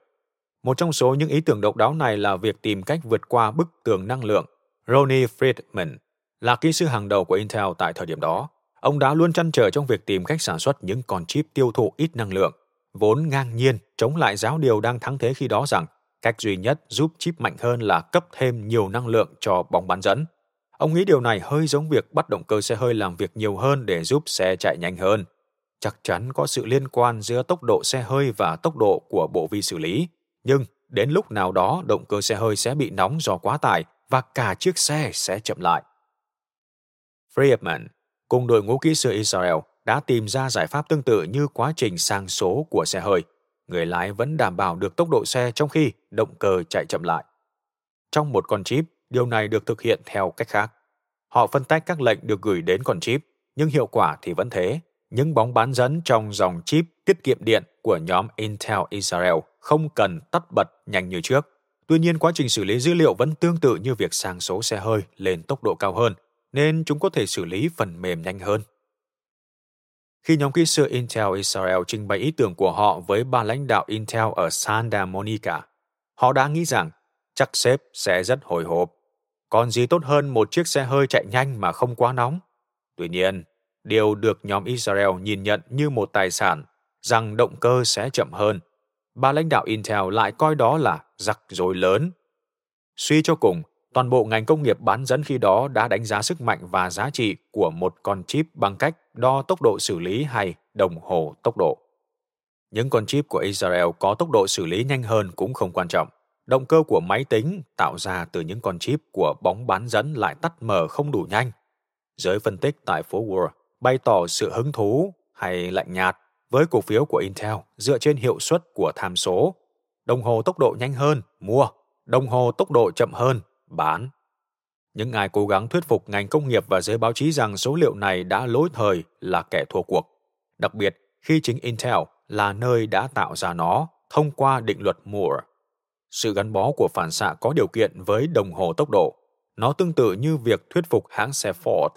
Một trong số những ý tưởng độc đáo này là việc tìm cách vượt qua bức tường năng lượng. Ronnie Friedman là kỹ sư hàng đầu của Intel tại thời điểm đó. Ông đã luôn chăn trở trong việc tìm cách sản xuất những con chip tiêu thụ ít năng lượng, vốn ngang nhiên chống lại giáo điều đang thắng thế khi đó rằng cách duy nhất giúp chip mạnh hơn là cấp thêm nhiều năng lượng cho bóng bán dẫn. Ông nghĩ điều này hơi giống việc bắt động cơ xe hơi làm việc nhiều hơn để giúp xe chạy nhanh hơn. Chắc chắn có sự liên quan giữa tốc độ xe hơi và tốc độ của bộ vi xử lý, nhưng đến lúc nào đó động cơ xe hơi sẽ bị nóng do quá tải và cả chiếc xe sẽ chậm lại. Friedman cùng đội ngũ kỹ sư Israel đã tìm ra giải pháp tương tự như quá trình sang số của xe hơi. Người lái vẫn đảm bảo được tốc độ xe trong khi động cơ chạy chậm lại. Trong một con chip, điều này được thực hiện theo cách khác. Họ phân tách các lệnh được gửi đến con chip, nhưng hiệu quả thì vẫn thế. Những bóng bán dẫn trong dòng chip tiết kiệm điện của nhóm Intel Israel không cần tắt bật nhanh như trước. Tuy nhiên, quá trình xử lý dữ liệu vẫn tương tự như việc sang số xe hơi lên tốc độ cao hơn, nên chúng có thể xử lý phần mềm nhanh hơn. Khi nhóm kỹ sư Intel Israel trình bày ý tưởng của họ với ba lãnh đạo Intel ở Santa Monica, họ đã nghĩ rằng chắc sếp sẽ rất hồi hộp. Còn gì tốt hơn một chiếc xe hơi chạy nhanh mà không quá nóng? Tuy nhiên, điều được nhóm Israel nhìn nhận như một tài sản, rằng động cơ sẽ chậm hơn. Ba lãnh đạo Intel lại coi đó là rắc rối lớn. Suy cho cùng, toàn bộ ngành công nghiệp bán dẫn khi đó đã đánh giá sức mạnh và giá trị của một con chip bằng cách đo tốc độ xử lý hay đồng hồ tốc độ. Những con chip của Israel có tốc độ xử lý nhanh hơn cũng không quan trọng. Động cơ của máy tính tạo ra từ những con chip của bóng bán dẫn lại tắt mở không đủ nhanh. Giới phân tích tại phố Wall bày tỏ sự hứng thú hay lạnh nhạt với cổ phiếu của Intel dựa trên hiệu suất của tham số. Đồng hồ tốc độ nhanh hơn, mua. Đồng hồ tốc độ chậm hơn, bán. Những ai cố gắng thuyết phục ngành công nghiệp và giới báo chí rằng số liệu này đã lỗi thời là kẻ thua cuộc. Đặc biệt khi chính Intel là nơi đã tạo ra nó thông qua định luật Moore. Sự gắn bó của phản xạ có điều kiện với đồng hồ tốc độ. Nó tương tự như việc thuyết phục hãng xe Ford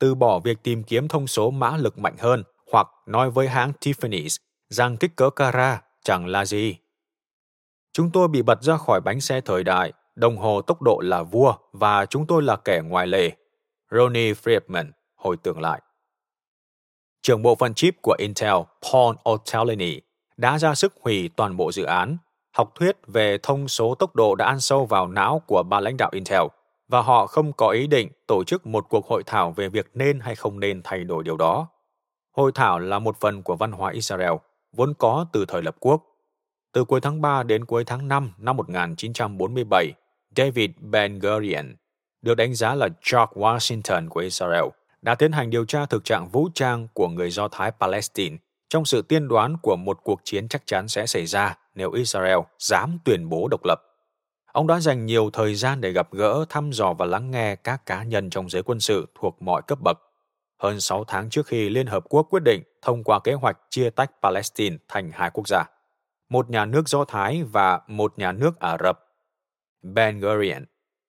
từ bỏ việc tìm kiếm thông số mã lực mạnh hơn hoặc nói với hãng Tiffany's rằng kích cỡ cara chẳng là gì. Chúng tôi bị bật ra khỏi bánh xe thời đại, đồng hồ tốc độ là vua và chúng tôi là kẻ ngoài lề. Ronnie Friedman hồi tưởng lại. trưởng bộ phận chip của Intel Paul Otellini đã ra sức hủy toàn bộ dự án. Học thuyết về thông số tốc độ đã ăn sâu vào não của ba lãnh đạo Intel và họ không có ý định tổ chức một cuộc hội thảo về việc nên hay không nên thay đổi điều đó. Hội thảo là một phần của văn hóa Israel, vốn có từ thời lập quốc. Từ cuối tháng 3 đến cuối tháng 5 năm 1947, David Ben-Gurion, được đánh giá là George Washington của Israel, đã tiến hành điều tra thực trạng vũ trang của người Do Thái Palestine trong sự tiên đoán của một cuộc chiến chắc chắn sẽ xảy ra nếu Israel dám tuyên bố độc lập. Ông đã dành nhiều thời gian để gặp gỡ, thăm dò và lắng nghe các cá nhân trong giới quân sự thuộc mọi cấp bậc. Hơn 6 tháng trước khi Liên Hợp Quốc quyết định thông qua kế hoạch chia tách Palestine thành hai quốc gia, một nhà nước Do Thái và một nhà nước Ả Rập. Ben Gurion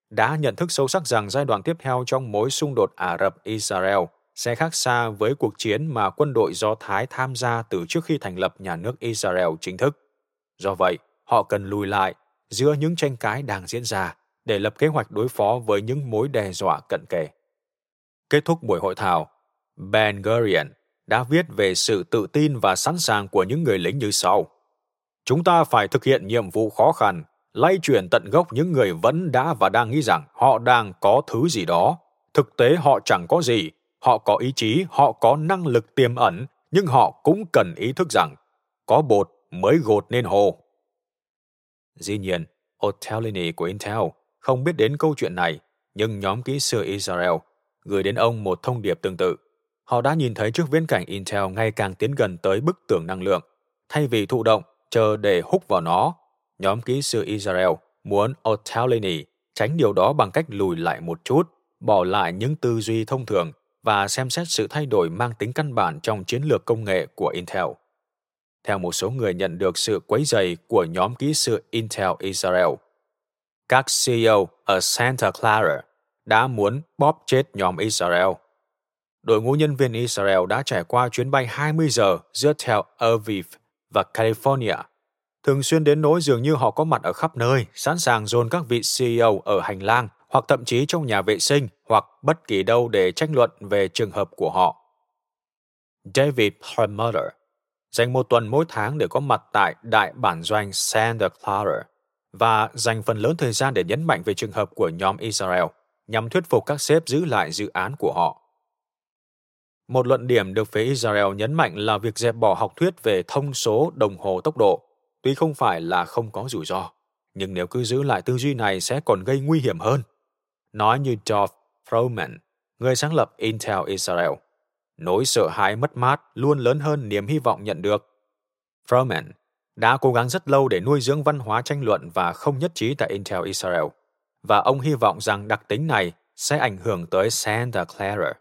đã nhận thức sâu sắc rằng giai đoạn tiếp theo trong mối xung đột Ả Rập-Israel sẽ khác xa với cuộc chiến mà quân đội Do Thái tham gia từ trước khi thành lập nhà nước Israel chính thức. Do vậy, họ cần lùi lại giữa những tranh cãi đang diễn ra để lập kế hoạch đối phó với những mối đe dọa cận kề. Kết thúc buổi hội thảo, Ben Gurion đã viết về sự tự tin và sẵn sàng của những người lính như sau. Chúng ta phải thực hiện nhiệm vụ khó khăn, lay chuyển tận gốc những người vẫn đã và đang nghĩ rằng họ đang có thứ gì đó. Thực tế họ chẳng có gì, họ có ý chí, họ có năng lực tiềm ẩn, nhưng họ cũng cần ý thức rằng có bột mới gột nên hồ. Dĩ nhiên, O'Tellini của Intel không biết đến câu chuyện này, nhưng nhóm kỹ sư Israel gửi đến ông một thông điệp tương tự. Họ đã nhìn thấy trước viễn cảnh Intel ngày càng tiến gần tới bức tường năng lượng. Thay vì thụ động, chờ để hút vào nó, nhóm kỹ sư Israel muốn O'Tellini tránh điều đó bằng cách lùi lại một chút, bỏ lại những tư duy thông thường và xem xét sự thay đổi mang tính căn bản trong chiến lược công nghệ của Intel. Theo một số người nhận được sự quấy dày của nhóm kỹ sư Intel Israel, các CEO ở Santa Clara đã muốn bóp chết nhóm Israel. Đội ngũ nhân viên Israel đã trải qua chuyến bay 20 giờ giữa Tel Aviv và California. Thường xuyên đến nỗi dường như họ có mặt ở khắp nơi, sẵn sàng dồn các vị CEO ở hành lang hoặc thậm chí trong nhà vệ sinh hoặc bất kỳ đâu để tranh luận về trường hợp của họ. David Perlmutter dành một tuần mỗi tháng để có mặt tại đại bản doanh Santa Clara và dành phần lớn thời gian để nhấn mạnh về trường hợp của nhóm Israel nhằm thuyết phục các sếp giữ lại dự án của họ. Một luận điểm được phía Israel nhấn mạnh là việc dẹp bỏ học thuyết về thông số đồng hồ tốc độ, tuy không phải là không có rủi ro, nhưng nếu cứ giữ lại tư duy này sẽ còn gây nguy hiểm hơn. Nói như Dov Froman, người sáng lập Intel Israel, nỗi sợ hãi mất mát luôn lớn hơn niềm hy vọng nhận được. Froman đã cố gắng rất lâu để nuôi dưỡng văn hóa tranh luận và không nhất trí tại Intel Israel, và ông hy vọng rằng đặc tính này sẽ ảnh hưởng tới Santa Clara.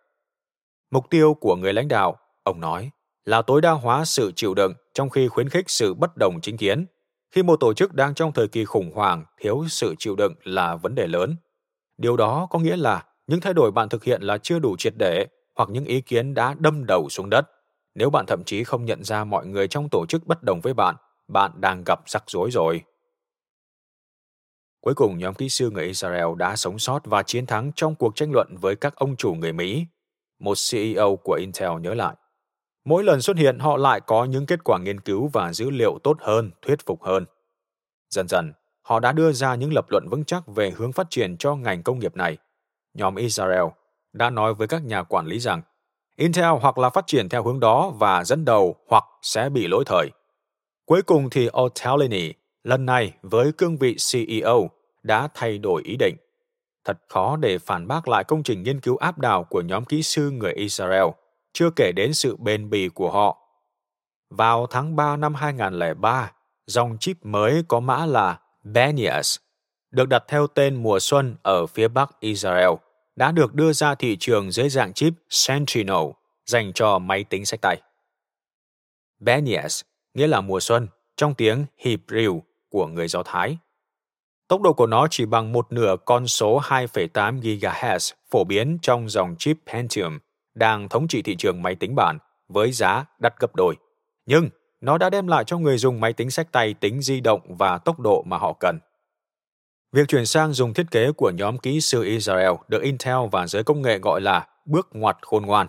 Mục tiêu của người lãnh đạo, ông nói, là tối đa hóa sự chịu đựng trong khi khuyến khích sự bất đồng chính kiến. Khi một tổ chức đang trong thời kỳ khủng hoảng, thiếu sự chịu đựng là vấn đề lớn. Điều đó có nghĩa là những thay đổi bạn thực hiện là chưa đủ triệt để hoặc những ý kiến đã đâm đầu xuống đất. Nếu bạn thậm chí không nhận ra mọi người trong tổ chức bất đồng với bạn, bạn đang gặp rắc rối rồi. Cuối cùng, nhóm kỹ sư người Israel đã sống sót và chiến thắng trong cuộc tranh luận với các ông chủ người Mỹ. Một CEO của Intel nhớ lại. Mỗi lần xuất hiện, họ lại có những kết quả nghiên cứu và dữ liệu tốt hơn, thuyết phục hơn. Dần dần, họ đã đưa ra những lập luận vững chắc về hướng phát triển cho ngành công nghiệp này. Nhóm Israel đã nói với các nhà quản lý rằng Intel hoặc là phát triển theo hướng đó và dẫn đầu hoặc sẽ bị lỗi thời. Cuối cùng thì O'Tellini lần này với cương vị CEO đã thay đổi ý định. Thật khó để phản bác lại công trình nghiên cứu áp đảo của nhóm kỹ sư người Israel, chưa kể đến sự bền bỉ của họ. Vào tháng 3 năm 2003, dòng chip mới có mã là Benias, được đặt theo tên mùa xuân ở phía bắc Israel, đã được đưa ra thị trường dưới dạng chip Sentinel dành cho máy tính sách tay. Benias nghĩa là mùa xuân trong tiếng Hebrew của người Do Thái. Tốc độ của nó chỉ bằng một nửa con số 2,8 GHz phổ biến trong dòng chip Pentium đang thống trị thị trường máy tính bảng với giá đắt gấp đôi. Nhưng nó đã đem lại cho người dùng máy tính sách tay tính di động và tốc độ mà họ cần. Việc chuyển sang dùng thiết kế của nhóm kỹ sư Israel được Intel và giới công nghệ gọi là bước ngoặt khôn ngoan.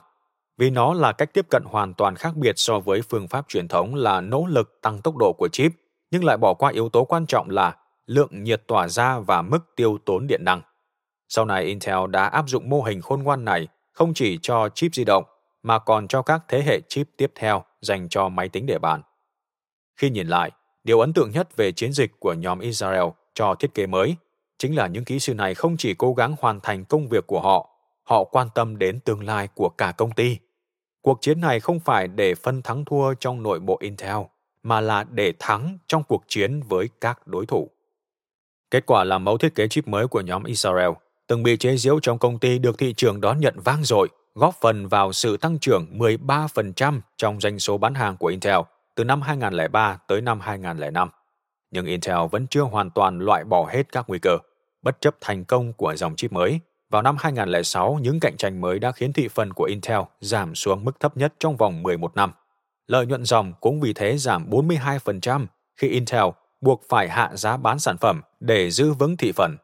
vì nó là cách tiếp cận hoàn toàn khác biệt so với phương pháp truyền thống là nỗ lực tăng tốc độ của chip, nhưng lại bỏ qua yếu tố quan trọng là lượng nhiệt tỏa ra và mức tiêu tốn điện năng. Sau này Intel đã áp dụng mô hình khôn ngoan này không chỉ cho chip di động mà còn cho các thế hệ chip tiếp theo dành cho máy tính để bàn. Khi nhìn lại, điều ấn tượng nhất về chiến dịch của nhóm Israel cho thiết kế mới chính là những kỹ sư này không chỉ cố gắng hoàn thành công việc của họ, họ quan tâm đến tương lai của cả công ty. Cuộc chiến này không phải để phân thắng thua trong nội bộ Intel, mà là để thắng trong cuộc chiến với các đối thủ. Kết quả là mẫu thiết kế chip mới của nhóm Israel từng bị chế giễu trong công ty được thị trường đón nhận vang dội, góp phần vào sự tăng trưởng 13% trong doanh số bán hàng của Intel từ năm 2003 tới năm 2005. Nhưng Intel vẫn chưa hoàn toàn loại bỏ hết các nguy cơ. Bất chấp thành công của dòng chip mới, vào năm 2006, những cạnh tranh mới đã khiến thị phần của Intel giảm xuống mức thấp nhất trong vòng 11 năm. Lợi nhuận dòng cũng vì thế giảm 42% khi Intel buộc phải hạ giá bán sản phẩm để giữ vững thị phần.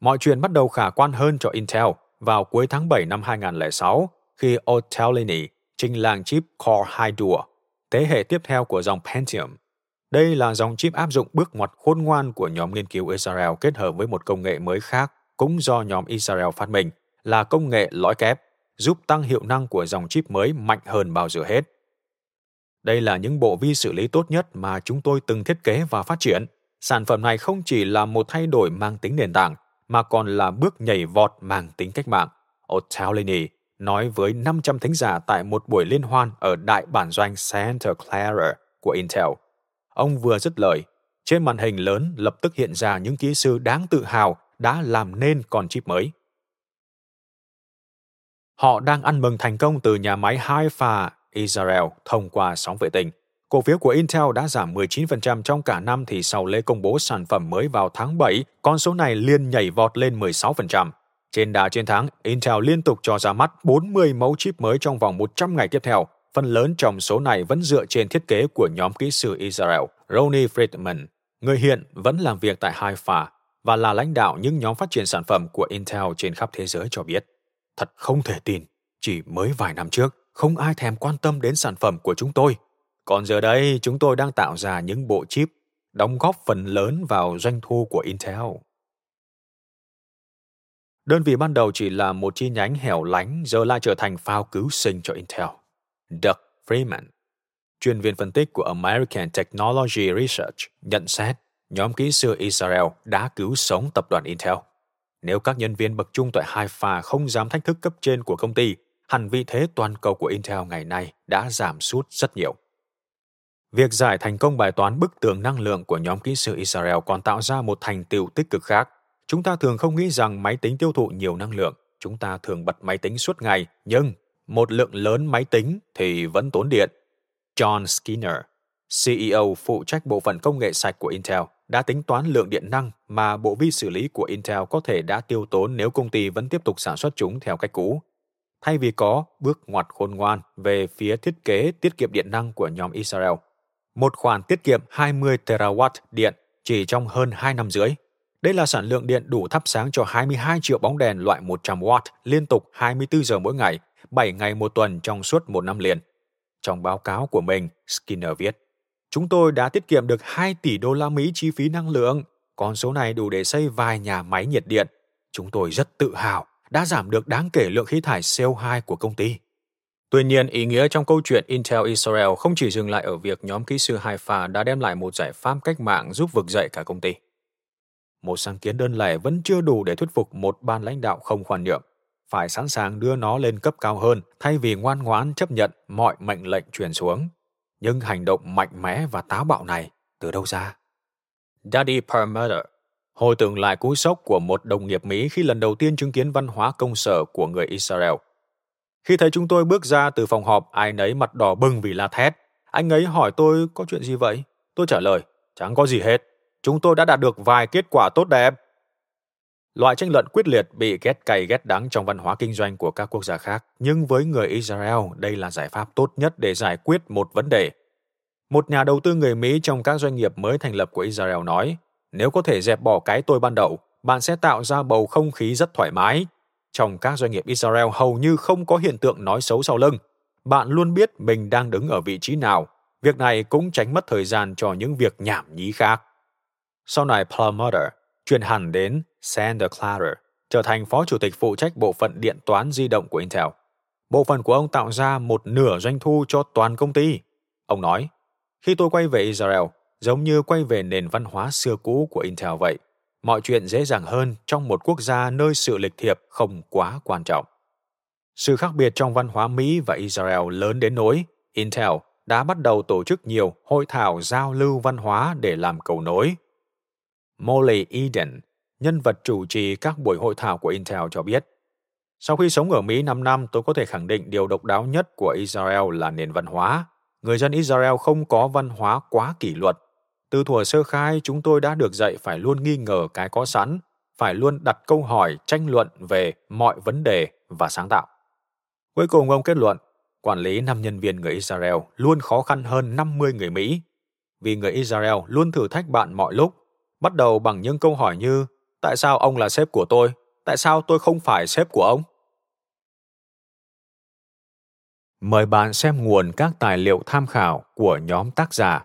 Mọi chuyện bắt đầu khả quan hơn cho Intel vào cuối tháng 7 năm 2006 khi Otellini trình làng chip Core 2 Duo, thế hệ tiếp theo của dòng Pentium. Đây là dòng chip áp dụng bước ngoặt khôn ngoan của nhóm nghiên cứu Israel kết hợp với một công nghệ mới khác cũng do nhóm Israel phát minh là công nghệ lõi kép, giúp tăng hiệu năng của dòng chip mới mạnh hơn bao giờ hết. Đây là những bộ vi xử lý tốt nhất mà chúng tôi từng thiết kế và phát triển. Sản phẩm này không chỉ là một thay đổi mang tính nền tảng, mà còn là bước nhảy vọt mang tính cách mạng. O'Tallini nói với 500 thính giả tại một buổi liên hoan ở đại bản doanh Santa Clara của Intel. Ông vừa dứt lời, trên màn hình lớn lập tức hiện ra những kỹ sư đáng tự hào đã làm nên con chip mới. Họ đang ăn mừng thành công từ nhà máy Haifa, Israel thông qua sóng vệ tinh. Cổ phiếu của Intel đã giảm 19% trong cả năm thì sau lễ công bố sản phẩm mới vào tháng 7, con số này liên nhảy vọt lên 16%. Trên đà chiến thắng, Intel liên tục cho ra mắt 40 mẫu chip mới trong vòng 100 ngày tiếp theo. Phần lớn trong số này vẫn dựa trên thiết kế của nhóm kỹ sư Israel, Ronnie Friedman. Người hiện vẫn làm việc tại Haifa và là lãnh đạo những nhóm phát triển sản phẩm của Intel trên khắp thế giới cho biết. Thật không thể tin, chỉ mới vài năm trước, không ai thèm quan tâm đến sản phẩm của chúng tôi. Còn giờ đây, chúng tôi đang tạo ra những bộ chip đóng góp phần lớn vào doanh thu của Intel. Đơn vị ban đầu chỉ là một chi nhánh hẻo lánh giờ lại trở thành phao cứu sinh cho Intel. Doug Freeman, chuyên viên phân tích của American Technology Research, nhận xét nhóm kỹ sư Israel đã cứu sống tập đoàn Intel. Nếu các nhân viên bậc trung tại Haifa không dám thách thức cấp trên của công ty, hẳn vị thế toàn cầu của Intel ngày nay đã giảm sút rất nhiều. Việc giải thành công bài toán bức tường năng lượng của nhóm kỹ sư Israel còn tạo ra một thành tựu tích cực khác. Chúng ta thường không nghĩ rằng máy tính tiêu thụ nhiều năng lượng. Chúng ta thường bật máy tính suốt ngày, nhưng một lượng lớn máy tính thì vẫn tốn điện. John Skinner, CEO phụ trách bộ phận công nghệ sạch của Intel, đã tính toán lượng điện năng mà bộ vi xử lý của Intel có thể đã tiêu tốn nếu công ty vẫn tiếp tục sản xuất chúng theo cách cũ. Thay vì có bước ngoặt khôn ngoan về phía thiết kế tiết kiệm điện năng của nhóm Israel, một khoản tiết kiệm 20 terawatt điện chỉ trong hơn 2 năm rưỡi. Đây là sản lượng điện đủ thắp sáng cho 22 triệu bóng đèn loại 100W liên tục 24 giờ mỗi ngày, 7 ngày một tuần trong suốt một năm liền. Trong báo cáo của mình, Skinner viết, Chúng tôi đã tiết kiệm được 2 tỷ đô la Mỹ chi phí năng lượng. Con số này đủ để xây vài nhà máy nhiệt điện. Chúng tôi rất tự hào đã giảm được đáng kể lượng khí thải CO2 của công ty. Tuy nhiên, ý nghĩa trong câu chuyện Intel Israel không chỉ dừng lại ở việc nhóm kỹ sư Haifa đã đem lại một giải pháp cách mạng giúp vực dậy cả công ty. Một sáng kiến đơn lẻ vẫn chưa đủ để thuyết phục một ban lãnh đạo không khoan nhượng, phải sẵn sàng đưa nó lên cấp cao hơn thay vì ngoan ngoãn chấp nhận mọi mệnh lệnh truyền xuống. Nhưng hành động mạnh mẽ và táo bạo này từ đâu ra? Daddy Perlmutter hồi tưởng lại cú sốc của một đồng nghiệp Mỹ khi lần đầu tiên chứng kiến văn hóa công sở của người Israel. Khi thấy chúng tôi bước ra từ phòng họp, ai nấy mặt đỏ bừng vì la thét. Anh ấy hỏi tôi có chuyện gì vậy? Tôi trả lời, chẳng có gì hết. Chúng tôi đã đạt được vài kết quả tốt đẹp. Loại tranh luận quyết liệt bị ghét cay ghét đắng trong văn hóa kinh doanh của các quốc gia khác, nhưng với người Israel, đây là giải pháp tốt nhất để giải quyết một vấn đề. Một nhà đầu tư người Mỹ trong các doanh nghiệp mới thành lập của Israel nói, nếu có thể dẹp bỏ cái tôi ban đầu, bạn sẽ tạo ra bầu không khí rất thoải mái. trong các doanh nghiệp Israel hầu như không có hiện tượng nói xấu sau lưng. Bạn luôn biết mình đang đứng ở vị trí nào. Việc này cũng tránh mất thời gian cho những việc nhảm nhí khác. Sau này Perlmutter chuyển hẳn đến Santa Clara, trở thành phó chủ tịch phụ trách bộ phận điện toán di động của Intel. Bộ phận của ông tạo ra một nửa doanh thu cho toàn công ty. Ông nói, khi tôi quay về Israel, giống như quay về nền văn hóa xưa cũ của Intel vậy. Mọi chuyện dễ dàng hơn trong một quốc gia nơi sự lịch thiệp không quá quan trọng. Sự khác biệt trong văn hóa Mỹ và Israel lớn đến nỗi Intel đã bắt đầu tổ chức nhiều hội thảo giao lưu văn hóa để làm cầu nối. Molly Eden, nhân vật chủ trì các buổi hội thảo của Intel cho biết, sau khi sống ở Mỹ 5 năm, tôi có thể khẳng định điều độc đáo nhất của Israel là nền văn hóa. Người dân Israel không có văn hóa quá kỷ luật. Từ thuở sơ khai, chúng tôi đã được dạy phải luôn nghi ngờ cái có sẵn, phải luôn đặt câu hỏi, tranh luận về mọi vấn đề và sáng tạo. Cuối cùng ông kết luận, quản lý năm nhân viên người Israel luôn khó khăn hơn 50 người Mỹ, vì người Israel luôn thử thách bạn mọi lúc, bắt đầu bằng những câu hỏi như Tại sao ông là sếp của tôi? Tại sao tôi không phải sếp của ông? Mời bạn xem nguồn các tài liệu tham khảo của nhóm tác giả